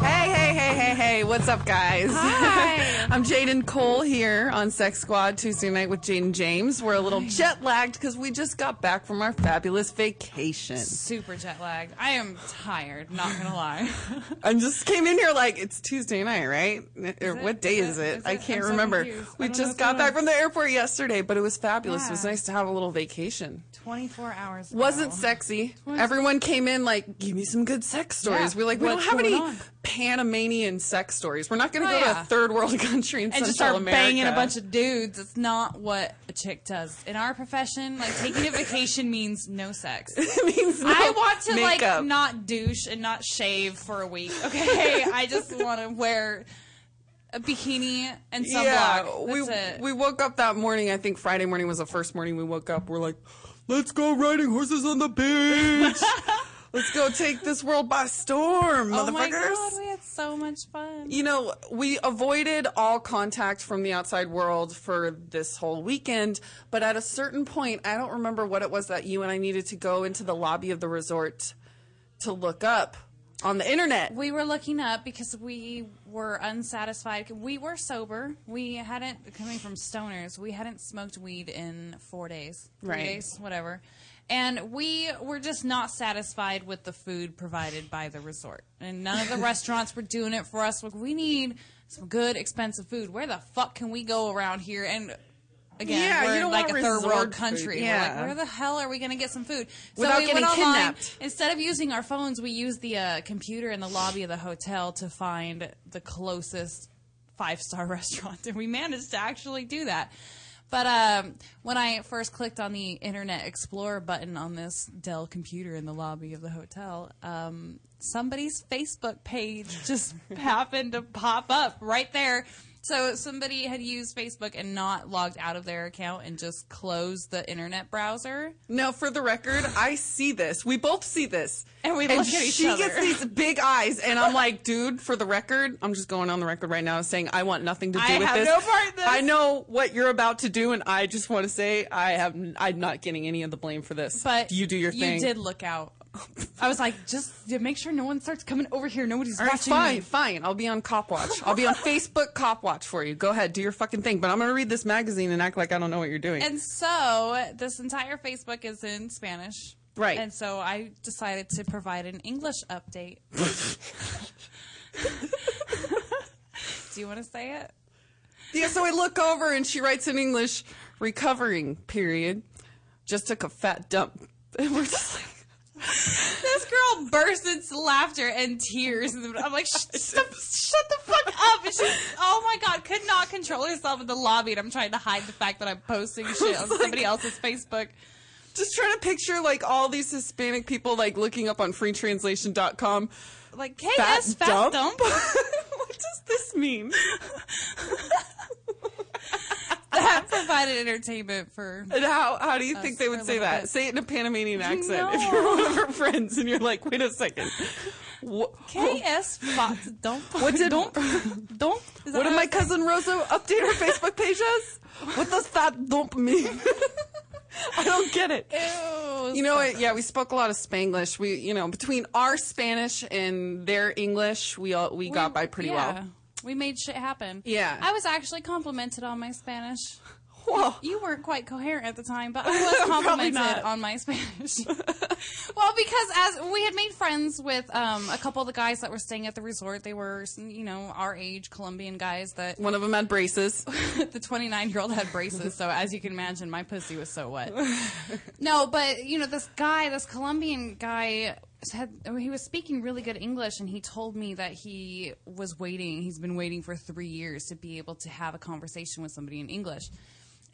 Hey, hey, hey, hey, hey, what's up, guys? Hi. I'm Jaden Cole here on Sex Squad Tuesday night with Jaden James. We're a little jet lagged because we just got back from our fabulous vacation. Super jet lagged. I am tired, not gonna lie. I just came in here like it's Tuesday night, right? Or it? what day Is is it? it? Is I can't I'm remember. I We just got back from the airport yesterday, but it was fabulous. It was nice to have a little vacation. 24 hours. Wasn't ago. sexy. Everyone came in like, give me some good sex stories. Yeah. We're like, we don't have any on? Panamanian sex stories. We're not going to Oh, go to a third world country in and just start America. banging a bunch of dudes. It's not what a chick does. In our profession, like taking a vacation means no sex. it means no I want to makeup. like not douche and not shave for a week. Okay, I just want to wear a bikini and sunblock. Yeah, we it. we woke up that morning. I think Friday morning was the first morning we woke up. We're like, let's go riding horses on the beach. Let's go take this world by storm, motherfuckers. oh my god, we had so much fun. you know, we avoided all contact from the outside world for this whole weekend, but at a certain point, I don't remember what it was that you and I needed to go into the lobby of the resort to look up on the internet. We were looking up because we were unsatisfied. We were sober. We hadn't coming from stoners. We hadn't smoked weed in four days, three Right. days, whatever. And we were just not satisfied with the food provided by the resort. And none of the restaurants were doing it for us. Like, we need some good, expensive food. Where the fuck can we go around here? And again, Yeah, we're you don't like a third world country. We're Yeah. like, where the hell are we going to get some food? So Without we getting went online. kidnapped. Instead of using our phones, we used the uh, computer in the lobby of the hotel to find the closest five star restaurant, and we managed to actually do that. But um, when I first clicked on the Internet Explorer button on this Dell computer in the lobby of the hotel, um, somebody's Facebook page just happened to pop up right there. So somebody had used Facebook and not logged out of their account and just closed the internet browser. Now, for the record, I see this. We both see this. And we look at each other. she gets these big eyes, and I'm like, dude, for the record, I'm just going on the record right now saying I want nothing to do I with have this. no part in this. I know what you're about to do, and I just want to say I have, I'm not getting any of the blame for this. But you do your thing. you did look out. I was like, just make sure no one starts coming over here. Nobody's All right, watching fine, me. fine. I'll be on Cop Watch. I'll be on Facebook Cop Watch for you. Go ahead, do your fucking thing. But I'm gonna read this magazine and act like I don't know what you're doing. And so this entire Facebook is in Spanish. Right. And so I decided to provide an English update. Do you want to say it? Yeah, so I look over and she writes in English, recovering, period. Just took a fat dump. And we're just like, This girl bursts into laughter and tears. I'm like, shut, shut the fuck up. And she, oh my God, could not control herself in the lobby. And I'm trying to hide the fact that I'm posting shit on somebody else's Facebook. just trying to picture like all these Hispanic people like looking up on freetranslation.com. Like, Fat KS, fat dump? dump. what does this mean? provided entertainment for And how how do you think they would say that? bit. Say it in a Panamanian accent. If you're one of her friends and you're like, wait a second. What, KS fat dump. What did- dump? dump? Is that what did my it? cousin Rosa update her Facebook page as? What does that dump mean? I don't get it. Ew, You know what? Yeah, we spoke a lot of Spanglish. We, you know, between our Spanish and their English, we all we, got by pretty yeah, well. We made shit happen. Yeah. I was actually complimented on my Spanish. Whoa. You weren't quite coherent at the time, but I was complimented on my Spanish. well, because as we had made friends with um, a couple of the guys that were staying at the resort, they were, you know, our age Colombian guys that One of them had braces. the 29 year old had braces, so as you can imagine, my pussy was so wet. no, but you know, this guy, this Colombian guy, had he was speaking really good English, and he told me that he was waiting. He's been waiting for three years to be able to have a conversation with somebody in English.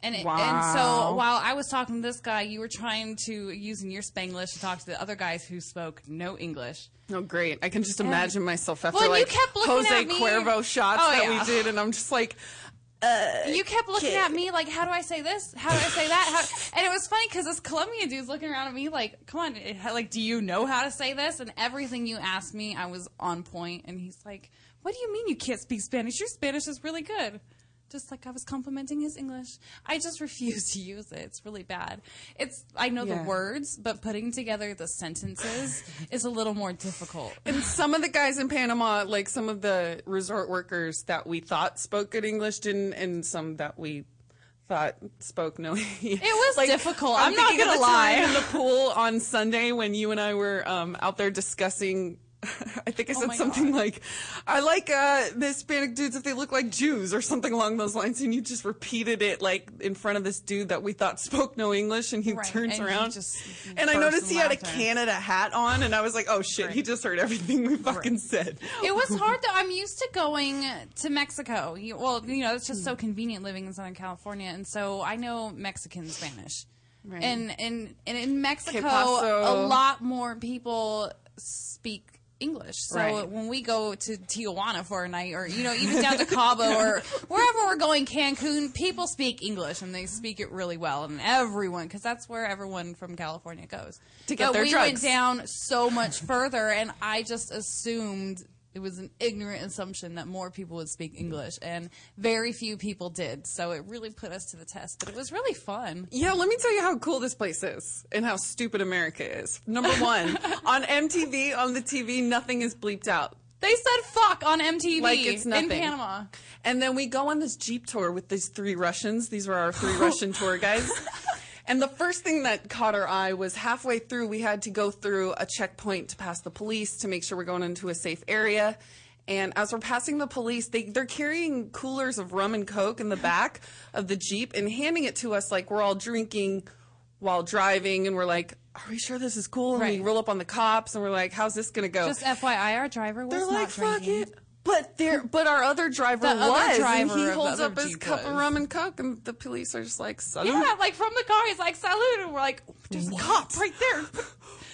And, it, and so while I was talking to this guy, you were trying to using your Spanglish to talk to the other guys who spoke no English. Oh, great! I can just imagine myself after Well, you like kept Jose. Cuervo shots Oh, that yeah. we did, and I'm just like, uh, you kept looking at me like, how do I say this? How do I say that? How, and it was funny because this Colombian dude's looking around at me like, come on, it- like, do you know how to say this? And everything you asked me, I was on point. And he's like, what do you mean you can't speak Spanish? Your Spanish is really good. Just like I was complimenting his English. I just refuse to use it. It's really bad. It's I know Yeah. the words, but putting together the sentences is a little more difficult. And some of the guys in Panama, like some of the resort workers that we thought spoke good English, didn't, and some that we thought spoke no. it was difficult. I'm not thinking of gonna lie. In the pool on Sunday when you and I were um, out there discussing. I think I said Oh something God. like, "I like uh, the Hispanic dudes if they look like Jews" or something along those lines, and you just repeated it like in front of this dude that we thought spoke no English, and he Right, turns and he around, just and I noticed he had a. Canada hat on, and I was like, "Oh shit, he just heard everything we fucking said." It was hard though. I'm used to going to Mexico. You, well, you know, it's just so convenient living in Southern California, and so I know Mexican Spanish. Right. And and and in Mexico, a lot more people speak English. So Right. when we go to Tijuana for a night, or you know, even down to Cabo or wherever we're going, Cancun, people speak English and they speak it really well, and everyone, because that's where everyone from California goes To get But their we drugs. went down so much further, and I just assumed it was an ignorant assumption that more people would speak English, and very few people did. So it really put us to the test. But it was really fun. Yeah, let me tell you how cool this place is and how stupid America is. Number one, on MTV, on the TV, nothing is bleeped out. They said "fuck" on MTV Like it's nothing. in Panama. And then we go on this Jeep tour with these three Russians. These were our three Russian tour guides. And the first thing that caught our eye was halfway through, we had to go through a checkpoint to pass the police to make sure we're going into a safe area. And as we're passing the police, they, they're carrying coolers of rum and coke in the back of the Jeep and handing it to us like we're all drinking while driving. And we're like, are we sure this is cool? And Right. we roll up on the cops and we're like, how's this going to go? Just FYI, our driver was They're not like, fuck drinking. it. But there, but our other driver The other driver and he holds up his Jeep cup of rum and coke, and the police are just like, "Salute." Yeah, like from the car, he's like "salute," and we're like, "There's a cop right there."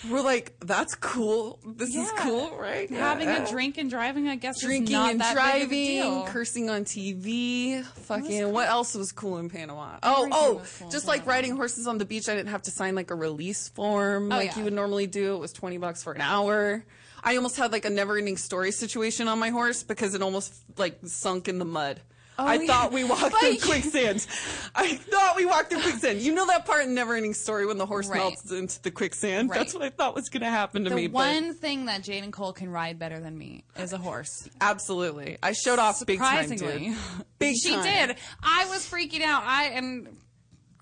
We're like, "That's cool. This is cool, right?" Having Yeah. a drink and driving, I guess, drinking is not and that big of a driving, cursing on TV. Fucking, what else was cool in Panama? Oh, Everything oh, was oh, cool just like Panama. riding horses on the beach, I didn't have to sign like a release form Oh, like yeah. you would normally do. It was twenty bucks for an hour. I almost had like a never-ending story situation on my horse because it almost like sunk in the mud. Oh, I yeah. thought we walked But through you- quicksand. I thought we walked through quicksand. You know that part in Never Ending Story when the horse Right. melts into the quicksand? Right. That's what I thought was going to happen to The me. but- one thing that Jaden Cole can ride better than me is a horse. Absolutely. I showed off big time, dude. Big she time. did. I was freaking out. I and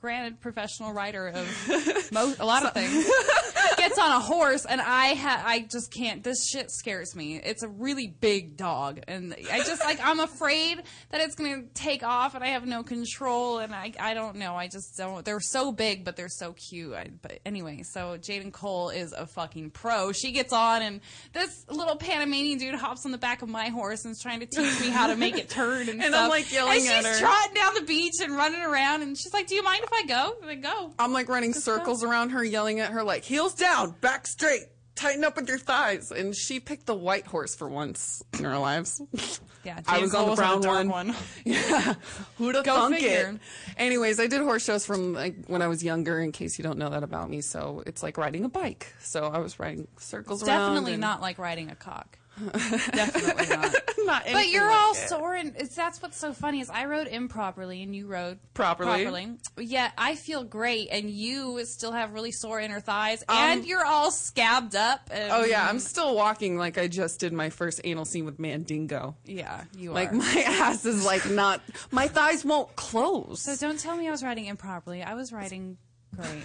granted, professional writer of mo- a lot of things gets on a horse, and I ha- I just can't. This shit scares me. It's a really big dog, and I just like I'm afraid that it's gonna take off, and I have no control, and I I don't know. I just don't. They're so big, but they're so cute. I, but anyway, so Jaden Cole is a fucking pro. She gets on, and this little Panamanian dude hops on the back of my horse and is trying to teach me how to make it turn and, And stuff. I'm, like, yelling and at she's her. trotting down the beach and running around, and she's like, "Do you mind if I go?" I'm "Go." I'm like running circles around her, yelling at her, like, heels down, back straight, tighten up with your thighs. And she picked the white horse for once in her lives. Yeah, I was Cole on the brown dark one. Yeah. Who'd have thunk figure. it? Anyways, I did horse shows from like when I was younger, in case you don't know that about me. So it's like riding a bike. So I was riding circles around. Definitely and- not like riding a cock. Definitely not. not But you're like all it. sore, and it's that's what's so funny is I rode improperly and you rode Properly. Properly. Yet I feel great, and you still have really sore inner thighs, Um, and you're all scabbed up. And, Oh yeah, I'm still walking like I just did my first anal scene with Mandingo. yeah, you Like are. Like my ass is like not my thighs won't close. So don't tell me I was riding improperly. I was riding great.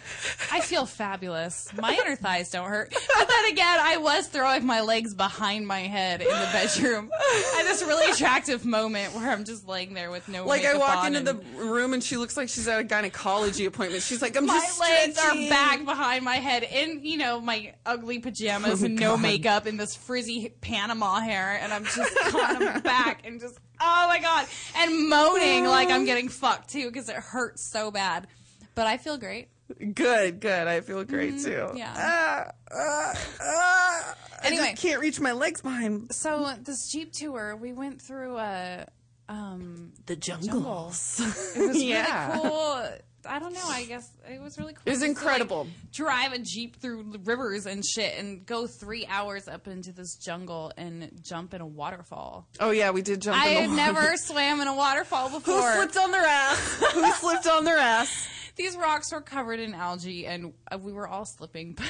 I feel fabulous. My inner thighs don't hurt. But then again, I was throwing my legs behind my head in the bedroom at this really attractive moment where I'm just laying there with no like I walk into the room and she looks like she's at a gynecology appointment. She's like, I'm my just legs stretching. are back behind my head in, you know, my ugly pajamas oh and no God. makeup and this frizzy Panama hair, and I'm just on my back and just, oh my god, and moaning like I'm getting fucked too because it hurts so bad. But I feel great. Good, good. I feel great too. Mm-hmm. yeah. Ah, ah, ah. I Anyway. just can't reach my legs behind. So this Jeep tour, we went through uh, um, The jungles. it was Yeah. really cool. I don't know. I guess it was really cool. It was just to, like, incredible. drive a jeep through rivers and shit, and go three hours up into this jungle and jump in a waterfall. Oh yeah, we did jump. I had never swam in a waterfall before. Who slipped on their ass? Who slipped on their ass? These rocks were covered in algae, and uh, we were all slipping.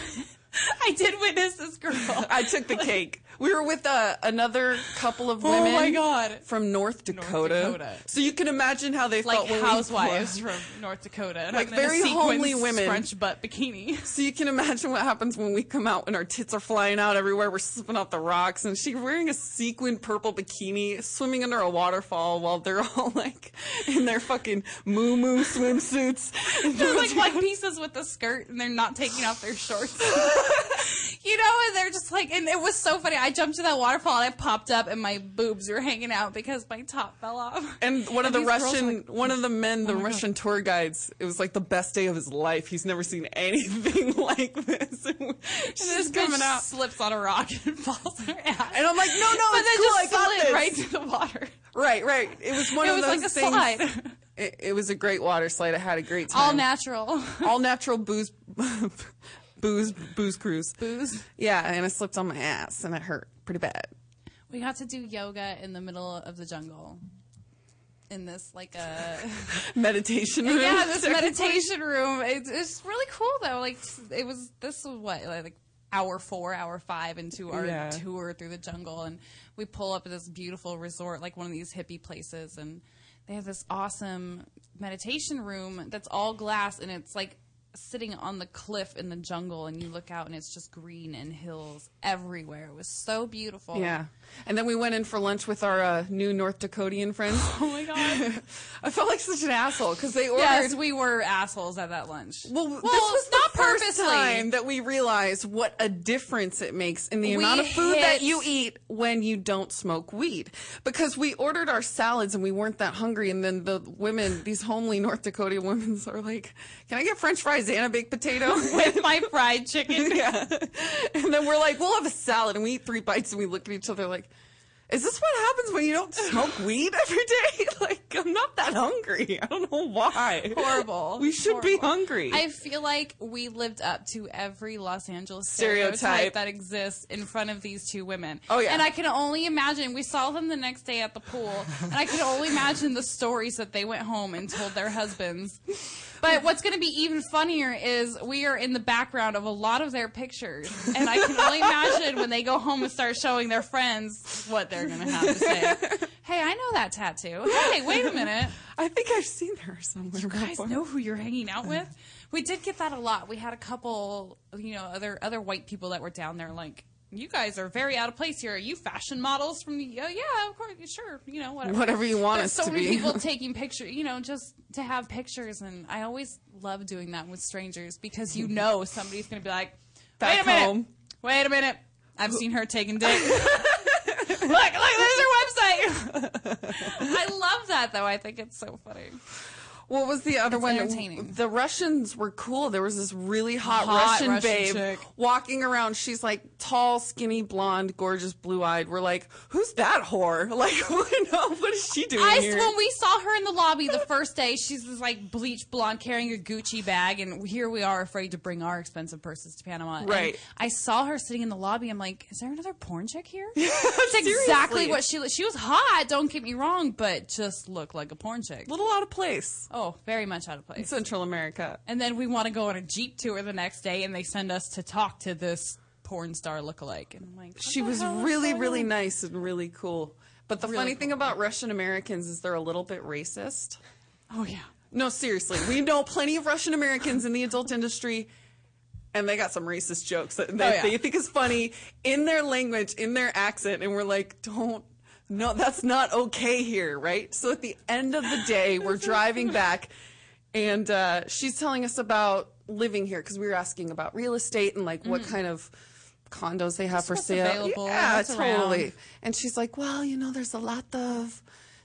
But I did witness this girl. I took the cake. We were with uh, another couple of women. Oh women. my God. From North Dakota. Dakota. So you can imagine how they like felt when we- housewives from North Dakota, and Like I'm a very homely women. scrunch butt bikini. So you can imagine what happens when we come out and our tits are flying out everywhere. We're slipping off the rocks, and she's wearing a sequin purple bikini, swimming under a waterfall while they're all like in their fucking moo moo swimsuits. They're like one pieces with the skirt, and they're not taking off their shorts. you know, and they're just like, and it was so funny. I jumped to that waterfall, and I popped up, and my boobs were hanging out because my top fell off. And one of the Russian, like, one of the men, the oh my Russian tour guides, it was like the best day of his life. He's never seen anything like this. And She's this coming out. slips on a rock and falls on her ass. And I'm like, no, no, but it's then cool. I just got slid right to the water. Right, right. It was one It of was those like a things. slide. It, it was a great water slide. I had a great time. All natural. all natural booze, booze, booze cruise. Booze. Yeah, and I slipped on my ass and it hurt pretty bad. We got to do yoga in the middle of the jungle. In this like uh, a Meditation room. yeah, this meditation room. It's, it's really cool though. Like it was this was what like hour four, hour five into our Yeah. tour through the jungle, and we pull up at this beautiful resort, like one of these hippie places, and they have this awesome meditation room that's all glass, and it's like sitting on the cliff in the jungle, and you look out, and it's just green and hills everywhere. It was so beautiful. Yeah. And then we went in for lunch with our uh, new North Dakotian friends. Oh my god. I felt like such an asshole because they ordered. yes, we were assholes at that lunch. well, this was not the first time that we realized what a difference it makes in the We amount of food that you eat when you don't smoke weed. Because we ordered our salads and we weren't that hungry, and then the women, these homely North Dakota women, are like, "Can I get French fries and a baked potato?" with my fried chicken. yeah. And then we're like, we'll have a salad, and we eat three bites, and we look at each other like, is this what happens when you don't smoke weed every day? like, I'm not that hungry. I don't know why. Horrible. We should be hungry. I feel like we lived up to every Los Angeles Stereotype. stereotype, that exists in front of these two women. Oh, yeah. And I can only imagine, we saw them the next day at the pool, and I can only imagine the stories that they went home and told their husbands. But what's going to be even funnier is we are in the background of a lot of their pictures, and I can only imagine when they go home and start showing their friends what they're going to have to say. Hey, I know that tattoo. Hey, wait a minute. I think I've seen her somewhere. You guys before. know who you're hanging out with? We did get that a lot. We had a couple, you know, other other white people that were down there like you guys are very out of place here. Are you fashion models from the? Oh yeah, of course, sure. You know, whatever. Whatever you want There's so many be. people taking pictures. You know, just to have pictures, and I always love doing that with strangers because you mm-hmm. know somebody's going to be like, Back "Wait a minute, home. wait a minute, I've seen her taking dick." look, look, there's her website. I love that though. I think it's so funny. What was the other one? entertaining. The Russians were cool. There was this really hot, Hot Russian, Russian babe chick. walking around. She's like tall, skinny, blonde, gorgeous, blue eyed. We're like, who's that whore? Like, what is she doing I here? when we saw her in the lobby the first day, she's this like bleach blonde carrying a Gucci bag, and here we are afraid to bring our expensive purses to Panama. And Right. I saw her sitting in the lobby. I'm like, is there another porn chick here? That's exactly what she. She was hot. Don't get me wrong, but just looked like a porn chick. A little out of place. Oh, very much out of place. Central America. And then we want to go on a jeep tour the next day, and they send us to talk to this porn star lookalike. And I'm like, She was really, really on? nice and really cool. But the Really funny thing cool. about Russian Americans is they're a little bit racist. Oh yeah. No, seriously. We know plenty of Russian Americans in the adult industry, and they got some racist jokes that, that Oh, yeah. they think is funny in their language, in their accent, and we're like, don't. No, that's not okay here, right? So at the end of the day, we're driving back, and uh, she's telling us about living here because we were asking about real estate and like what kind of condos they have for what's sale. available, Yeah, totally. around. And she's like, well, you know, there's a lot of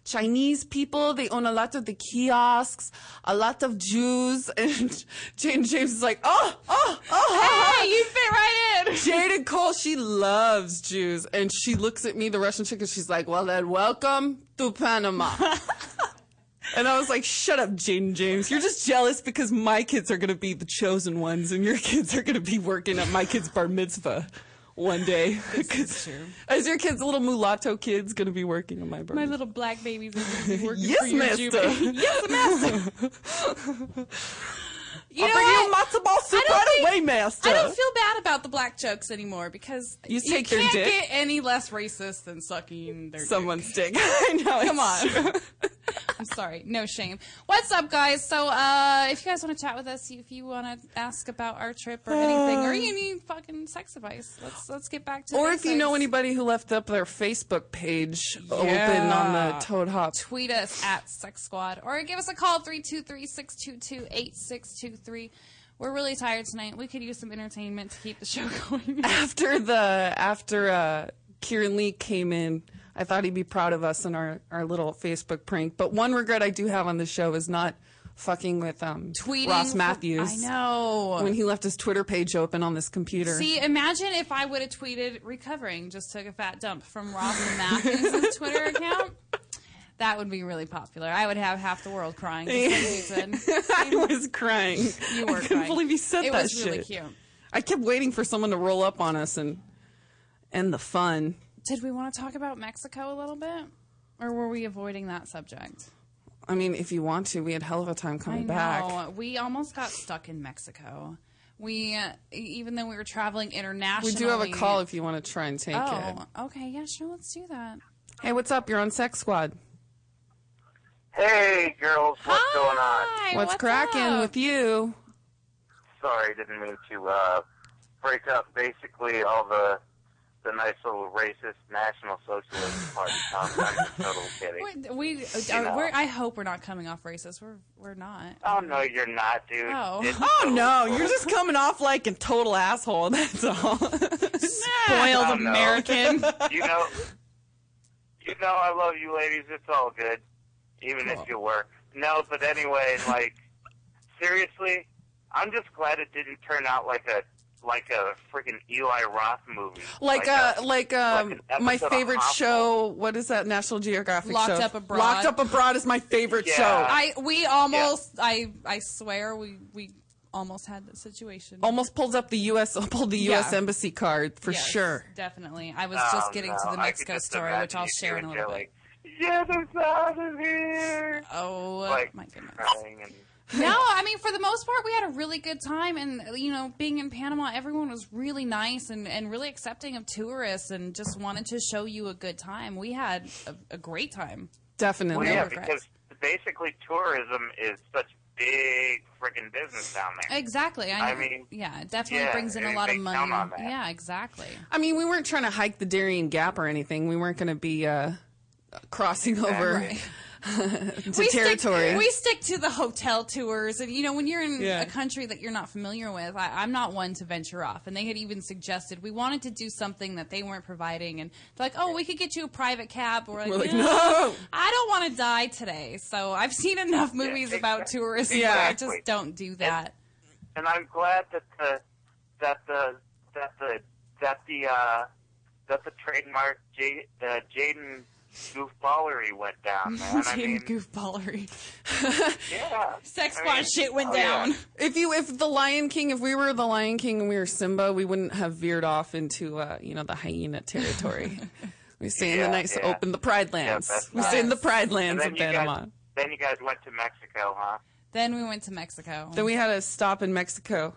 Chinese people. They own a lot of the kiosks, a lot of Jews. And Jaden James is like, oh, oh, oh. Hey, you fit right in. Jaden Cole, she loves Jews. And she looks at me, the Russian chick, and she's like, well, then welcome to Panama. and I was like, shut up, Jaden James. You're just jealous because my kids are going to be the chosen ones and your kids are going to be working at my kid's bar mitzvah one day. is. Your kids, little mulatto kids, going to be working on my bar My little black babies are gonna be working Yes, for your master. Yes, master. you I'll know bring what? you matzo ball soup right think- away, master. I don't feel bad about the black jokes anymore because You take can't dick? get any less racist than sucking their. Someone's dick. I know. Come on. I'm sorry. No shame. What's up, guys? So, uh, if you guys want to chat with us, if you want to ask about our trip or anything, or you need fucking sex advice, let's let's get back to. Or if you know anybody who left up their Facebook page open on the Toad Hop. tweet us at Sex Squad or give us a call 323-622-8623. We're really tired tonight. We could use some entertainment to keep the show going. After the after uh, Keiran Lee came in, I thought he'd be proud of us and our, our little Facebook prank. But one regret I do have on the show is not fucking with um, Tweeting Ross Mathews. I know. When he left his Twitter page open on this computer. See, imagine if I would have tweeted recovering, just took a fat dump from Ross Mathews' Twitter account. That would be really popular. I would have half the world crying. Like you said. I was crying. You were I couldn't crying. believe he said it that was shit. really cute. I kept waiting for someone to roll up on us and end the fun. Did we want to talk about Mexico a little bit? Or were we avoiding that subject? I mean, if you want to, we had hell of a time coming back. We almost got stuck in Mexico. We, uh, even though we were traveling internationally. We do have a call if you want to try and take it. Oh, okay. Yeah, sure. Let's do that. Hey, what's up? You're on Sex Squad. Hey, girls, what's going on? Hi, What's, cracking with you? Sorry, didn't mean to uh, break up basically all the the nice little racist National Socialist Party talk. I'm just totally kidding. We, we know. uh, we're, I hope we're not coming off racist. We're we're not. Oh no, you're not, dude. Oh. It's Oh totally no, cool. you're just coming off like a total asshole. That's all. Spoiled no. American. You know, you know, I love you, ladies. It's all good, even if you were. No, but anyway, like seriously, I'm just glad it didn't turn out like a like a freaking Eli Roth movie. like uh a- like um like my favorite show. What is that National Geographic Locked show? Up Abroad. Locked Up Abroad is my favorite Yeah. show. I we almost I I swear we we almost had the situation. Almost pulled up the U.S. pulled the U.S. Yeah. embassy card for Yes, sure. Definitely. I was Oh, just getting no, to the Mexico story, which I'll share in a little it, bit. Like, Get us out of here! Oh Like my goodness. crying and No, I mean for the most part we had a really good time and you know, being in Panama everyone was really nice and, and really accepting of tourists and just wanted to show you a good time. We had a, a great time. Definitely. well, yeah, regrets. because basically tourism is such big freaking business down there. Exactly. I, I mean, yeah, it definitely yeah, brings in a lot of money. count on that. Yeah, exactly. I mean, we weren't trying to hike the Darien Gap or anything. We weren't going to be uh, crossing over Right. into territory. Stick, we stick to the hotel tours, and you know when you're in Yeah. a country that you're not familiar with, I, I'm not one to venture off. And they had even suggested we wanted to do something that they weren't providing, and they're like, "Oh, we could get you a private cab." We're like, We're like, "No, no. I don't want to die today." So I've seen enough movies about exactly. tourists. Yeah. where I just don't do that. and I'm glad that the that the that the that the uh, that the trademark J, uh, Jaden goofballery went down, man. I mean, goofballery. yeah. Sex I squad mean, shit went oh, yeah. down. If you, if the Lion King, if we were the Lion King and we were Simba, we wouldn't have veered off into, uh, you know, the hyena territory. we stay in the nice yeah. open, the Pride Lands. that's we stay in the. Pride Lands of you Panama. guys, then you guys went to Mexico, huh? Then we went to Mexico. Then we had a stop in Mexico.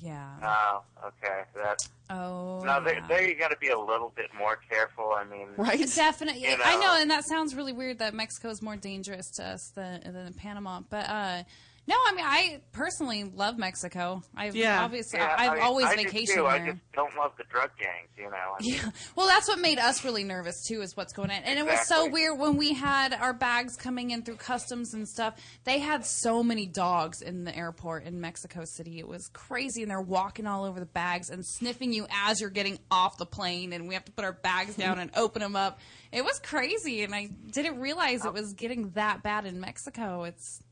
Yeah. Oh, okay. That Oh. Now there, yeah. there you got to be a little bit more careful. I mean, Right? Definitely, You know. I know. know, and that sounds really weird that Mexico is more dangerous to us than than Panama. But uh, No, I mean I personally love Mexico. I've Yeah. obviously Yeah, I've I always I do vacationed there. I just don't love the drug gangs, you know. I mean, Yeah. Well, that's what made us really nervous too, is what's going on. And it was so weird when we had our bags coming in through customs and stuff. They had so many dogs in the airport in Mexico City. It was crazy, and they're walking all over the bags and sniffing you as you're getting off the plane. And we have to put our bags down and open them up. It was crazy, and I didn't realize it oh. was getting that bad in Mexico. It's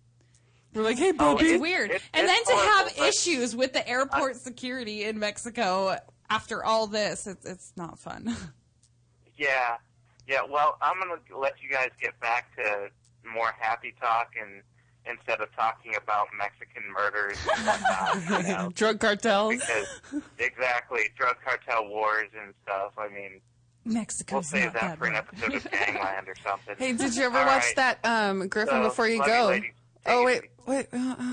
We're like, hey, Oh, it's weird. it- and it's then to have but- issues with the airport security in Mexico after all this, it's, it's not fun. yeah, yeah. Well, I'm gonna let you guys get back to more happy talk and instead of talking about Mexican murders and whatnot, you know. Drug cartels. Because exactly, drug cartel wars and stuff. I mean, Mexico. we'll Mexico's save not that that for an episode of Gangland or something. Hey, did you ever All watch right. that um, Griffin So, before you go? ladies. Take oh it wait, easy. wait. uh, uh.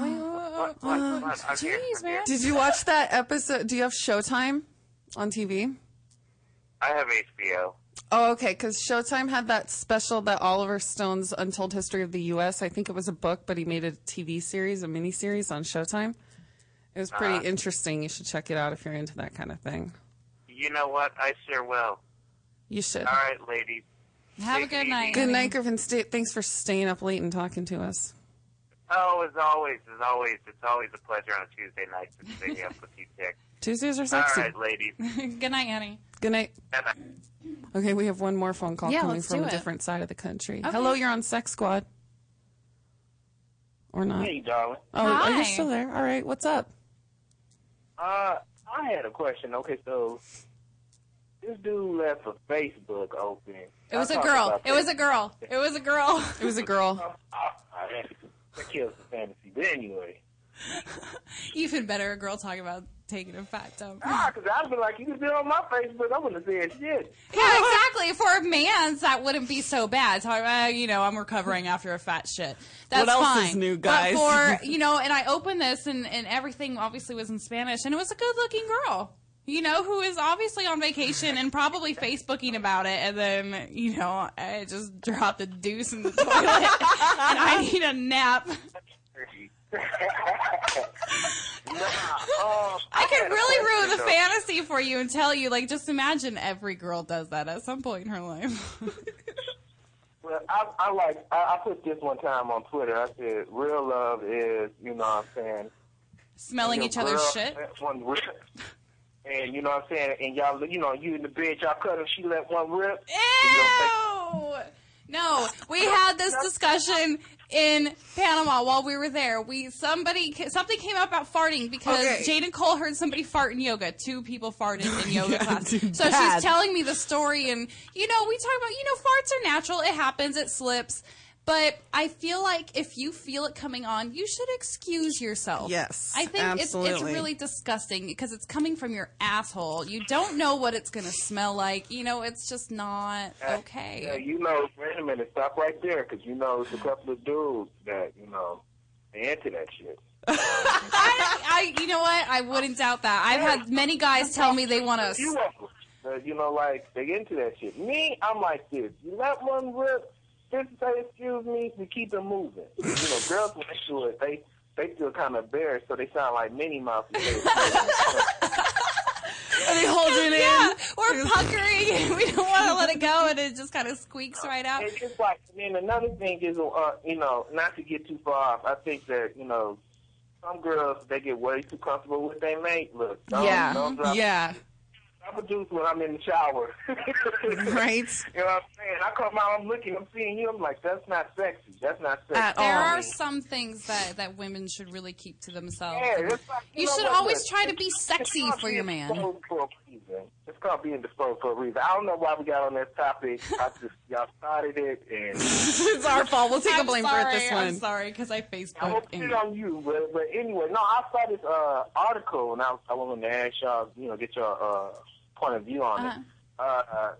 What, what, what? I'm here, Jeez, man. Did you watch that episode? Do you have Showtime on TV? I have HBO. Oh, okay. Because Showtime had that special that Oliver Stone's Untold History of the U.S. I think it was a book, but he made a TV series, a mini series on Showtime. It was pretty Uh-huh. interesting. You should check it out if you're into that kind of thing. You know what? I sure will. You should. All right, ladies. Have a Take it good night. Good night, Griffin. Stay, thanks for staying up late and talking to us. Oh, as always, as always, it's always a pleasure on a Tuesday night to stay up with you, Dick. Tuesdays are All sexy. right, ladies. good night, Annie. Good night. Bye-bye. Okay, we have one more phone call Yeah, coming let's from do a it. different side of the country. Okay. Hello, you're on Sex Squad. Or not? Hey, darling. Oh, are you Hi. still there? All right, what's up? Uh, I had a question. Okay, so this dude left a Facebook open. It was I a talked girl. It was a girl. It was a girl. It was a girl. I, I, that kills the fantasy. But anyway, Even better, a girl talking about taking a fat dump. ah, because I'd be like, you could be on my Facebook. I wouldn't have said shit. Yeah, exactly. For a man's, that wouldn't be so bad. So, uh, you know, I'm recovering after a fat shit. That's What else fine. is new, guys? But for, you know, and I opened this and, and everything obviously was in Spanish and it was a good looking girl. You know, who is obviously on vacation and probably Facebooking about it, and then you know, I just dropped a deuce in the toilet, and I need a nap. Nah, I could oh, had a really ruin the though. fantasy for you and tell you, like, just imagine every girl does that at some point in her life. Well, I, I like I, I put this one time on Twitter. I said, "Real love is, you know, what I'm saying, Smelling each other's shit. One and you know what I'm saying. And y'all, you know, you in the bed, y'all cut her. She let one rip. and you don't Ew! No, we had this discussion in Panama while we were there. We somebody something came up about farting because Okay. Jaden Cole heard somebody fart in yoga. Two people farted in yoga Yeah, class. So bad. she's telling me the story, and you know, we talk about you know, farts are natural. It happens. It slips. But I feel like if you feel it coming on, you should excuse yourself. Yes, I think it's, it's really disgusting because it's coming from your asshole. You don't know what it's going to smell like. You know, it's just not Yeah, okay. you know, wait a minute, stop right there, because you know, it's a couple of dudes that you know they into that shit. I, I, you know what? I wouldn't doubt that. I've had many guys tell me they want to. want you know, like they get into that shit. Me, I'm like this. You let one rip, just say excuse me, we keep it moving. You know, girls when they do it, they they feel kind of embarrassed, so they sound like Minnie Mouse. and they- Are they holding it Yeah, in? we're puckering we don't want to let it go, and it just kind of squeaks right out. It's just like, and then another thing is, uh, you know, not to get too far off. I think that you know, some girls they get way too comfortable with their mate. Look, don't, Yeah, don't drop, yeah, I'm a juice when I'm in the shower. right. You know what I'm saying? I come out, I'm looking, I'm seeing you. I'm like, that's not sexy. That's not sexy. At There all. are some things that, that women should really keep to themselves. Yeah, it's like, You know should what, always look, try to be it's- sexy it's called for your being man. disposed For a reason. It's called being disposed for a reason. I don't know why we got on this topic. I just y'all started it, and it's our fault. We'll take the I'm blame sorry, for it this I'm one. sorry because I I Facebook. won't put it on you. But, but anyway, no, I saw this uh, article, and I, I wanted to ask y'all, you know, get your uh, point of view on Uh-huh. it. Uh, uh,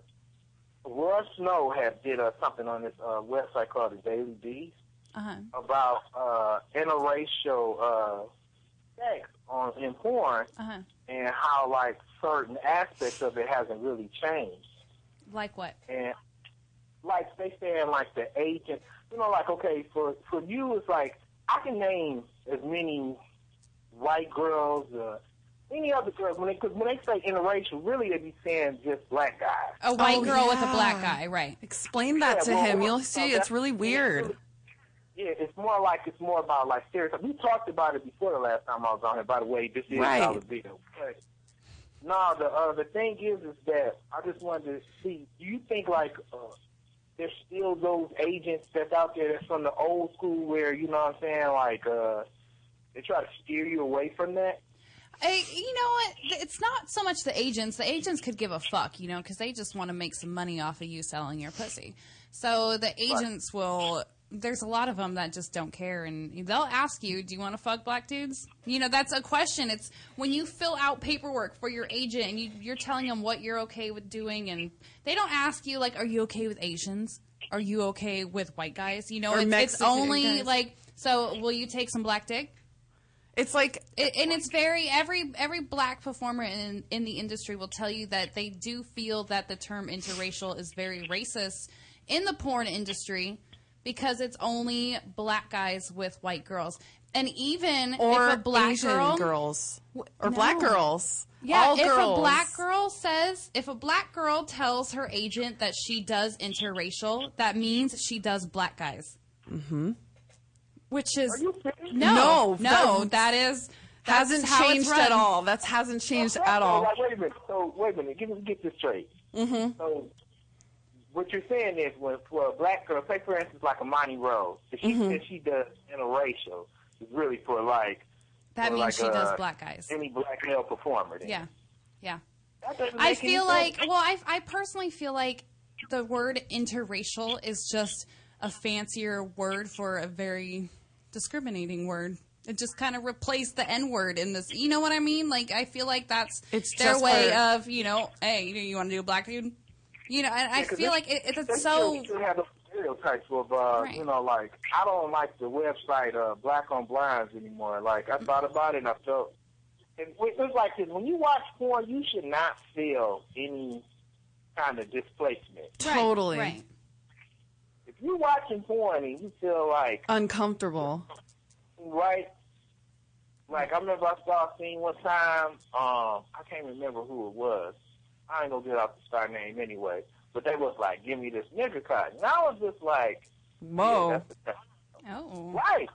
Roy Snow had did uh, something on this uh, website called the Daily Beast. Uh-huh. about uh, interracial uh, sex on in porn Uh-huh. and how like certain aspects of it hasn't really changed. Like what? And like they saying like the agent, you know, like okay for for you it's like I can name as many white girls, uh, any other girls. When they, cause when they say interracial, really they be saying just black guys. A white Oh, girl with a black guy, right? Explain that to well, him. You'll see. It's really weird. Yeah, it's more like it's more about like stereotypes. We talked about it before the last time I was on here. By the way, this is Right. our video. But no, the uh, the thing is, is that I just wanted to see. Do you think like uh, there's still those agents that's out there that's from the old school where you know what I'm saying, like uh, they try to steer you away from that? I, you know what? It's not so much the agents. The agents could give a fuck, you know, because they just want to make some money off of you selling your pussy. So the agents will. There's a lot of them that just don't care, and they'll ask you, "Do you want to fuck black dudes?" You know, that's a question. It's when you fill out paperwork for your agent and you, you're telling them what you're okay with doing, and they don't ask you like, "Are you okay with Asians? Are you okay with white guys?" You know, it's, it's only guys. like, "So will you take some black dick?" It's like it, and it's very every every black performer in in the industry will tell you that they do feel that the term interracial is very racist in the porn industry because it's only black guys with white girls. And even or if a black Asian girl, girls or no. black girls. yeah, All if girls. a black girl says, if a black girl tells her agent that she does interracial, that means she does black guys. Mm-hmm. Which is Are you no, No, no, that- that is that's hasn't changed at all. That hasn't changed at all. Like, wait a minute. So wait a minute. Get me get this straight. Mm-hmm. So what you're saying is, when for a black girl, say for instance, like Amani Rose, if she Mm-hmm. says she does interracial, it's really for like That for means like, she does uh, black guys. any black male performer. Then. Yeah, yeah. I make any feel sense. like, well, I, I personally feel like the word interracial is just a fancier word for a very discriminating word. It just kind of replaced the N word in this. You know what I mean? Like, I feel like that's It's their way for- of, you know, hey, you, you want to do a black dude? You know, and I feel like it, they it's still- so. still have those stereotypes of, uh, Right. you know, like I don't like the website uh, Blacks on Blondes anymore. Like I thought about it, and I felt it, it was like this. When you watch porn, you should not feel any kind of displacement. Right, Totally. Right. If you're watching porn and you feel like Uncomfortable. right, like I remember I saw a scene one time. Um, I can't remember who it was. I ain't gonna get out the star name anyway. But they was like, "Give me this nigga cut," and I was just like, Whoa. yeah, Oh. Right.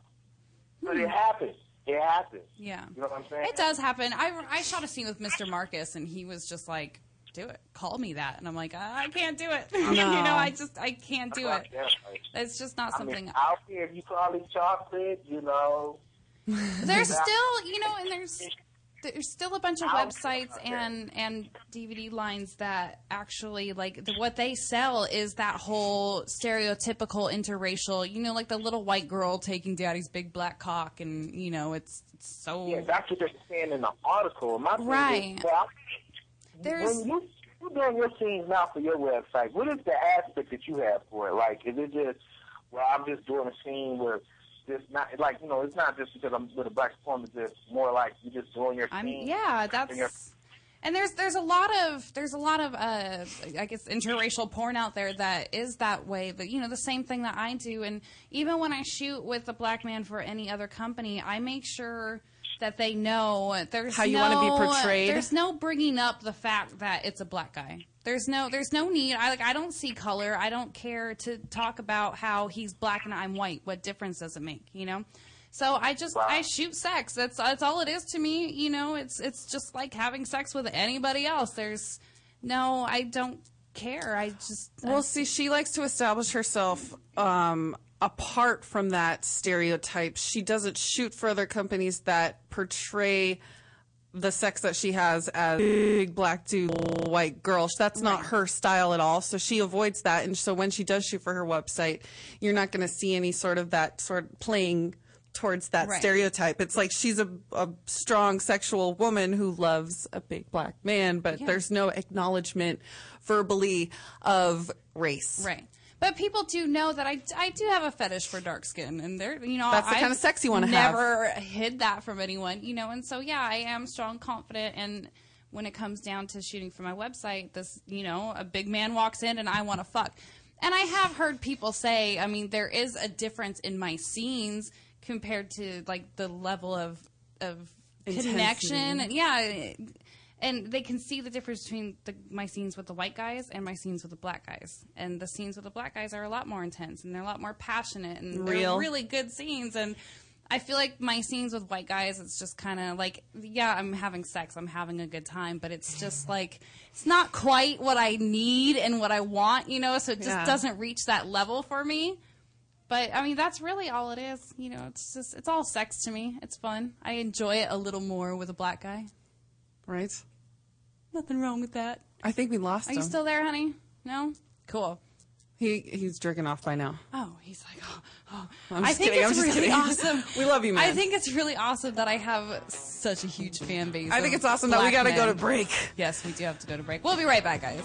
But it happens. It happens. Yeah. You know what I'm saying? It does happen. I, I shot a scene with Mr. Marcus, and he was just like, "Do it, call me that," and I'm like, "I can't do it. you know, I just I can't do it. Like, It's just not I something." mean, out here, if you call it chocolate, you know. there's still, you know, and there's there's still a bunch of websites and and DVD lines that actually like the, what they sell is that whole stereotypical interracial. You know, like the little white girl taking daddy's big black cock, and you know, it's, it's so Yeah, that's what they're saying in the article. My Right. Is, well, There's- when you you're doing your scenes now for your website, what is the aspect that you have for it? Like, is it just, well, I'm just doing a scene where just not like you know, it's not just because I'm with a black performer. It's just more like you're just doing your I'm scene. yeah, that's and there's there's a lot of there's a lot of uh I guess interracial porn out there that is that way. But you know the same thing that I do, and even when I shoot with a black man for any other company, I make sure that they know there's How you no, wanna be portrayed. There's no bringing up the fact that it's a black guy. There's no there's no need. I like I don't see color. I don't care to talk about how he's black and I'm white. What difference does it make? You know. So I just I shoot sex. That's that's all it is to me. You know, it's it's just like having sex with anybody else. There's no, I don't care. I just Well, see, she likes to establish herself um, apart from that stereotype. She doesn't shoot for other companies that portray the sex that she has as big black dude, white girl. That's not her style at all. So she avoids that. And so when she does shoot for her website, you're not going to see any sort of that sort of playing towards that Right. stereotype. It's like she's a, a strong sexual woman who loves a big black man, but there's no acknowledgement verbally of race. right. But people do know that I, I do have a fetish for dark skin, and they're you know That's the I've kind of sex you wanna have. Never hid that from anyone, you know, and so yeah, I am strong, confident, and when it comes down to shooting for my website, this you know a big man walks in and I want to fuck, and I have heard people say, I mean, there is a difference in my scenes compared to like the level of of Intensity. connection. Yeah, and they can see the difference between the, my scenes with the white guys and my scenes with the black guys. And the scenes with the black guys are a lot more intense and they're a lot more passionate and Real. they're really good scenes. And I feel like my scenes with white guys, it's just kind of like, yeah, I'm having sex, I'm having a good time, but it's just like, it's not quite what I need and what I want, you know, so it just Yeah. doesn't reach that level for me. But I mean, that's really all it is. You know, it's just, it's all sex to me. It's fun. I enjoy it a little more with a black guy. Right? Nothing wrong with that. I think we lost Are him. you still there, honey? No? Cool. He he's jerking off by now. Oh, he's like, oh, oh. I'm I just think kidding, I'm it's just really kidding. awesome. We love you, man. I think it's really awesome that I have such a huge fan base. I think of it's awesome that we black got to go to men. break. Yes, we do have to go to break. We'll be right back, guys.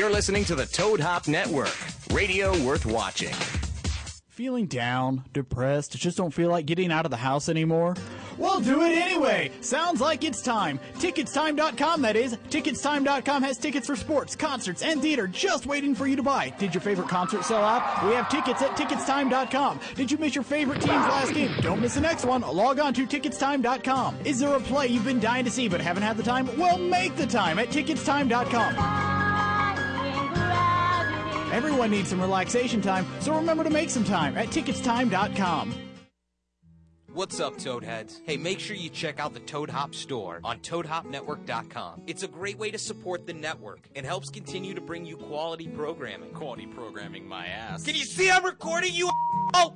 You're listening to the Toad Hop Network, radio worth watching. Feeling down, depressed, just don't feel like getting out of the house anymore? Well, do it anyway! Sounds like it's time. Ticketstime.com, that is. Ticketstime.com has tickets for sports, concerts, and theater just waiting for you to buy. Did your favorite concert sell out? We have tickets at Ticketstime.com. Did you miss your favorite team's last game? Don't miss the next one. Log on to Ticketstime.com. Is there a play you've been dying to see but haven't had the time? Well, make the time at Ticketstime.com. Everyone needs some relaxation time, so remember to make some time at Ticketstime.com. What's up, Toadheads? Hey, make sure you check out the Toad Hop store on ToadHopNetwork.com. It's a great way to support the network and helps continue to bring you quality programming. Quality programming, my ass. Can you see I'm recording you? Oh!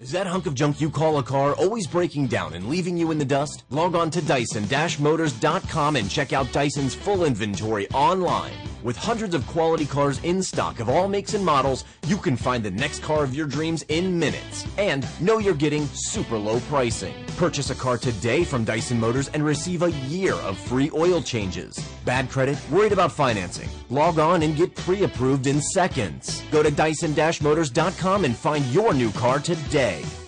Is that hunk of junk you call a car always breaking down and leaving you in the dust? Log on to Dyson-Motors.com and check out Dyson's full inventory online. With hundreds of quality cars in stock of all makes and models, you can find the next car of your dreams in minutes. And know you're getting super low pricing. Purchase a car today from Dyson Motors and receive a year of free oil changes. Bad credit? Worried about financing? Log on and get pre-approved in seconds. Go to Dyson-Motors.com and find your new car today today.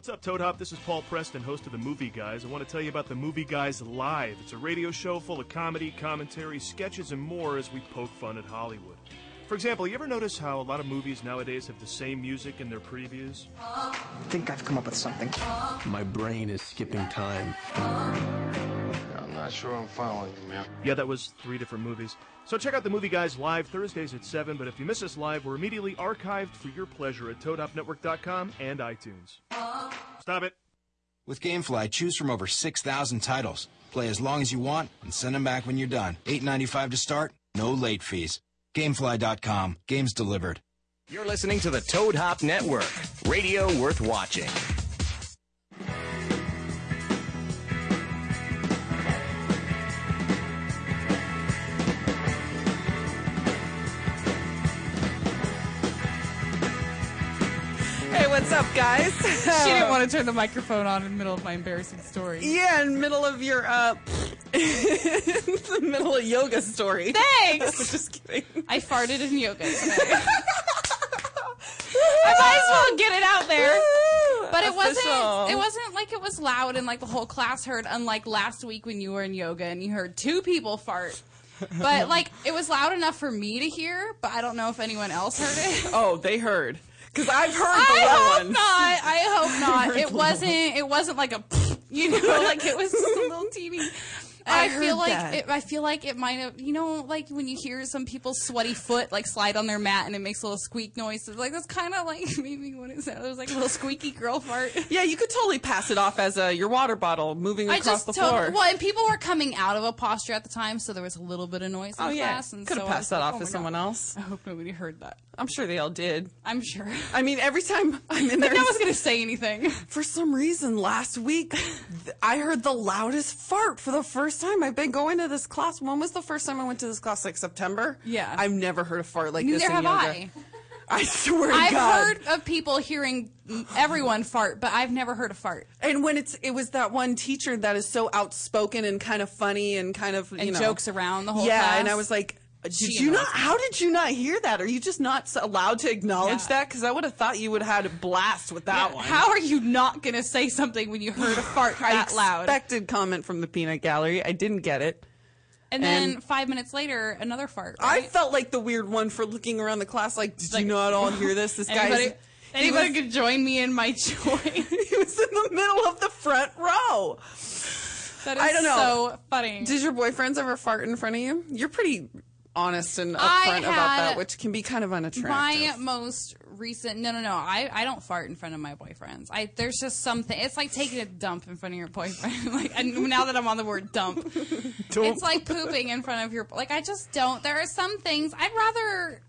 What's up, Toad Hop? This is Paul Preston, host of The Movie Guys. I want to tell you about The Movie Guys Live. It's a radio show full of comedy, commentary, sketches, and more as we poke fun at Hollywood. For example, you ever notice how a lot of movies nowadays have the same music in their previews? I think I've come up with something. My brain is skipping time. I'm not sure I'm following you, man. Yeah, that was three different movies. So check out The Movie Guys live Thursdays at 7, but if you miss us live, we're immediately archived for your pleasure at ToadHopNetwork.com and iTunes. Stop it. With GameFly, choose from over 6,000 titles. Play as long as you want and send them back when you're done. $8.95 to start, no late fees. Gamefly.com. Games delivered. You're listening to the Toad Hop Network, radio worth watching. What's up, guys? she didn't want to turn the microphone on in the middle of my embarrassing story. Yeah, in the middle of your uh, in the middle of yoga story. Thanks. Just kidding. I farted in yoga today. I might as well get it out there. But it Official. wasn't. It wasn't like it was loud and like the whole class heard. Unlike last week when you were in yoga and you heard two people fart. But like it was loud enough for me to hear. But I don't know if anyone else heard it. Oh, they heard. Because I've heard the I hope ones. not. I hope not. It wasn't. It wasn't like a, you know, like it was just a little teeny. I I, feel like that. it, I feel like it might have, you know, like when you hear some people's sweaty foot like slide on their mat and it makes a little squeak noise. It's like that's kind of like maybe what is that? It was like a little squeaky girl fart. Yeah, you could totally pass it off as a your water bottle moving I across just the floor. well, and people were coming out of a posture at the time, so there was a little bit of noise in oh yeah, class. And could have so I passed that like, off oh my someone else. I hope nobody heard that. I'm sure they all did. I'm sure. I mean, every time I'm in there, no one's gonna say anything. For some reason, last week, I heard the loudest fart for the first time. I've been going to this class. When was the first time I went to this class? Like September? Yeah. I've never heard a fart like this Neither in have yoga. I. I swear to I've God. heard of people hearing everyone fart, but I've never heard a fart. And when it's it was that one teacher that is so outspoken and kind of funny and kind of you And know jokes around the whole yeah, class. and I was like, did you not? How did you not hear that? Are you just not allowed to acknowledge Yeah. that? Because I would have thought you would have had a blast with that Yeah, one. How are you not gonna say something when you heard a fart that loud? expected comment from the peanut gallery. I didn't get it. And then five minutes later, another fart. I felt like the weird one for looking around the class. Like, did you not all hear this? This guy's. anybody was, could join me in my joy. he was in the middle of the front row. That is I don't know. so funny. Did your boyfriends ever fart in front of you? You're pretty honest and upfront about that, which can be kind of unattractive. My most recent no no no I, I don't fart in front of my boyfriends I there's just something it's like taking a dump in front of your boyfriend like and now that I'm on the word dump it's like pooping in front of your like I just don't there are some things I'd rather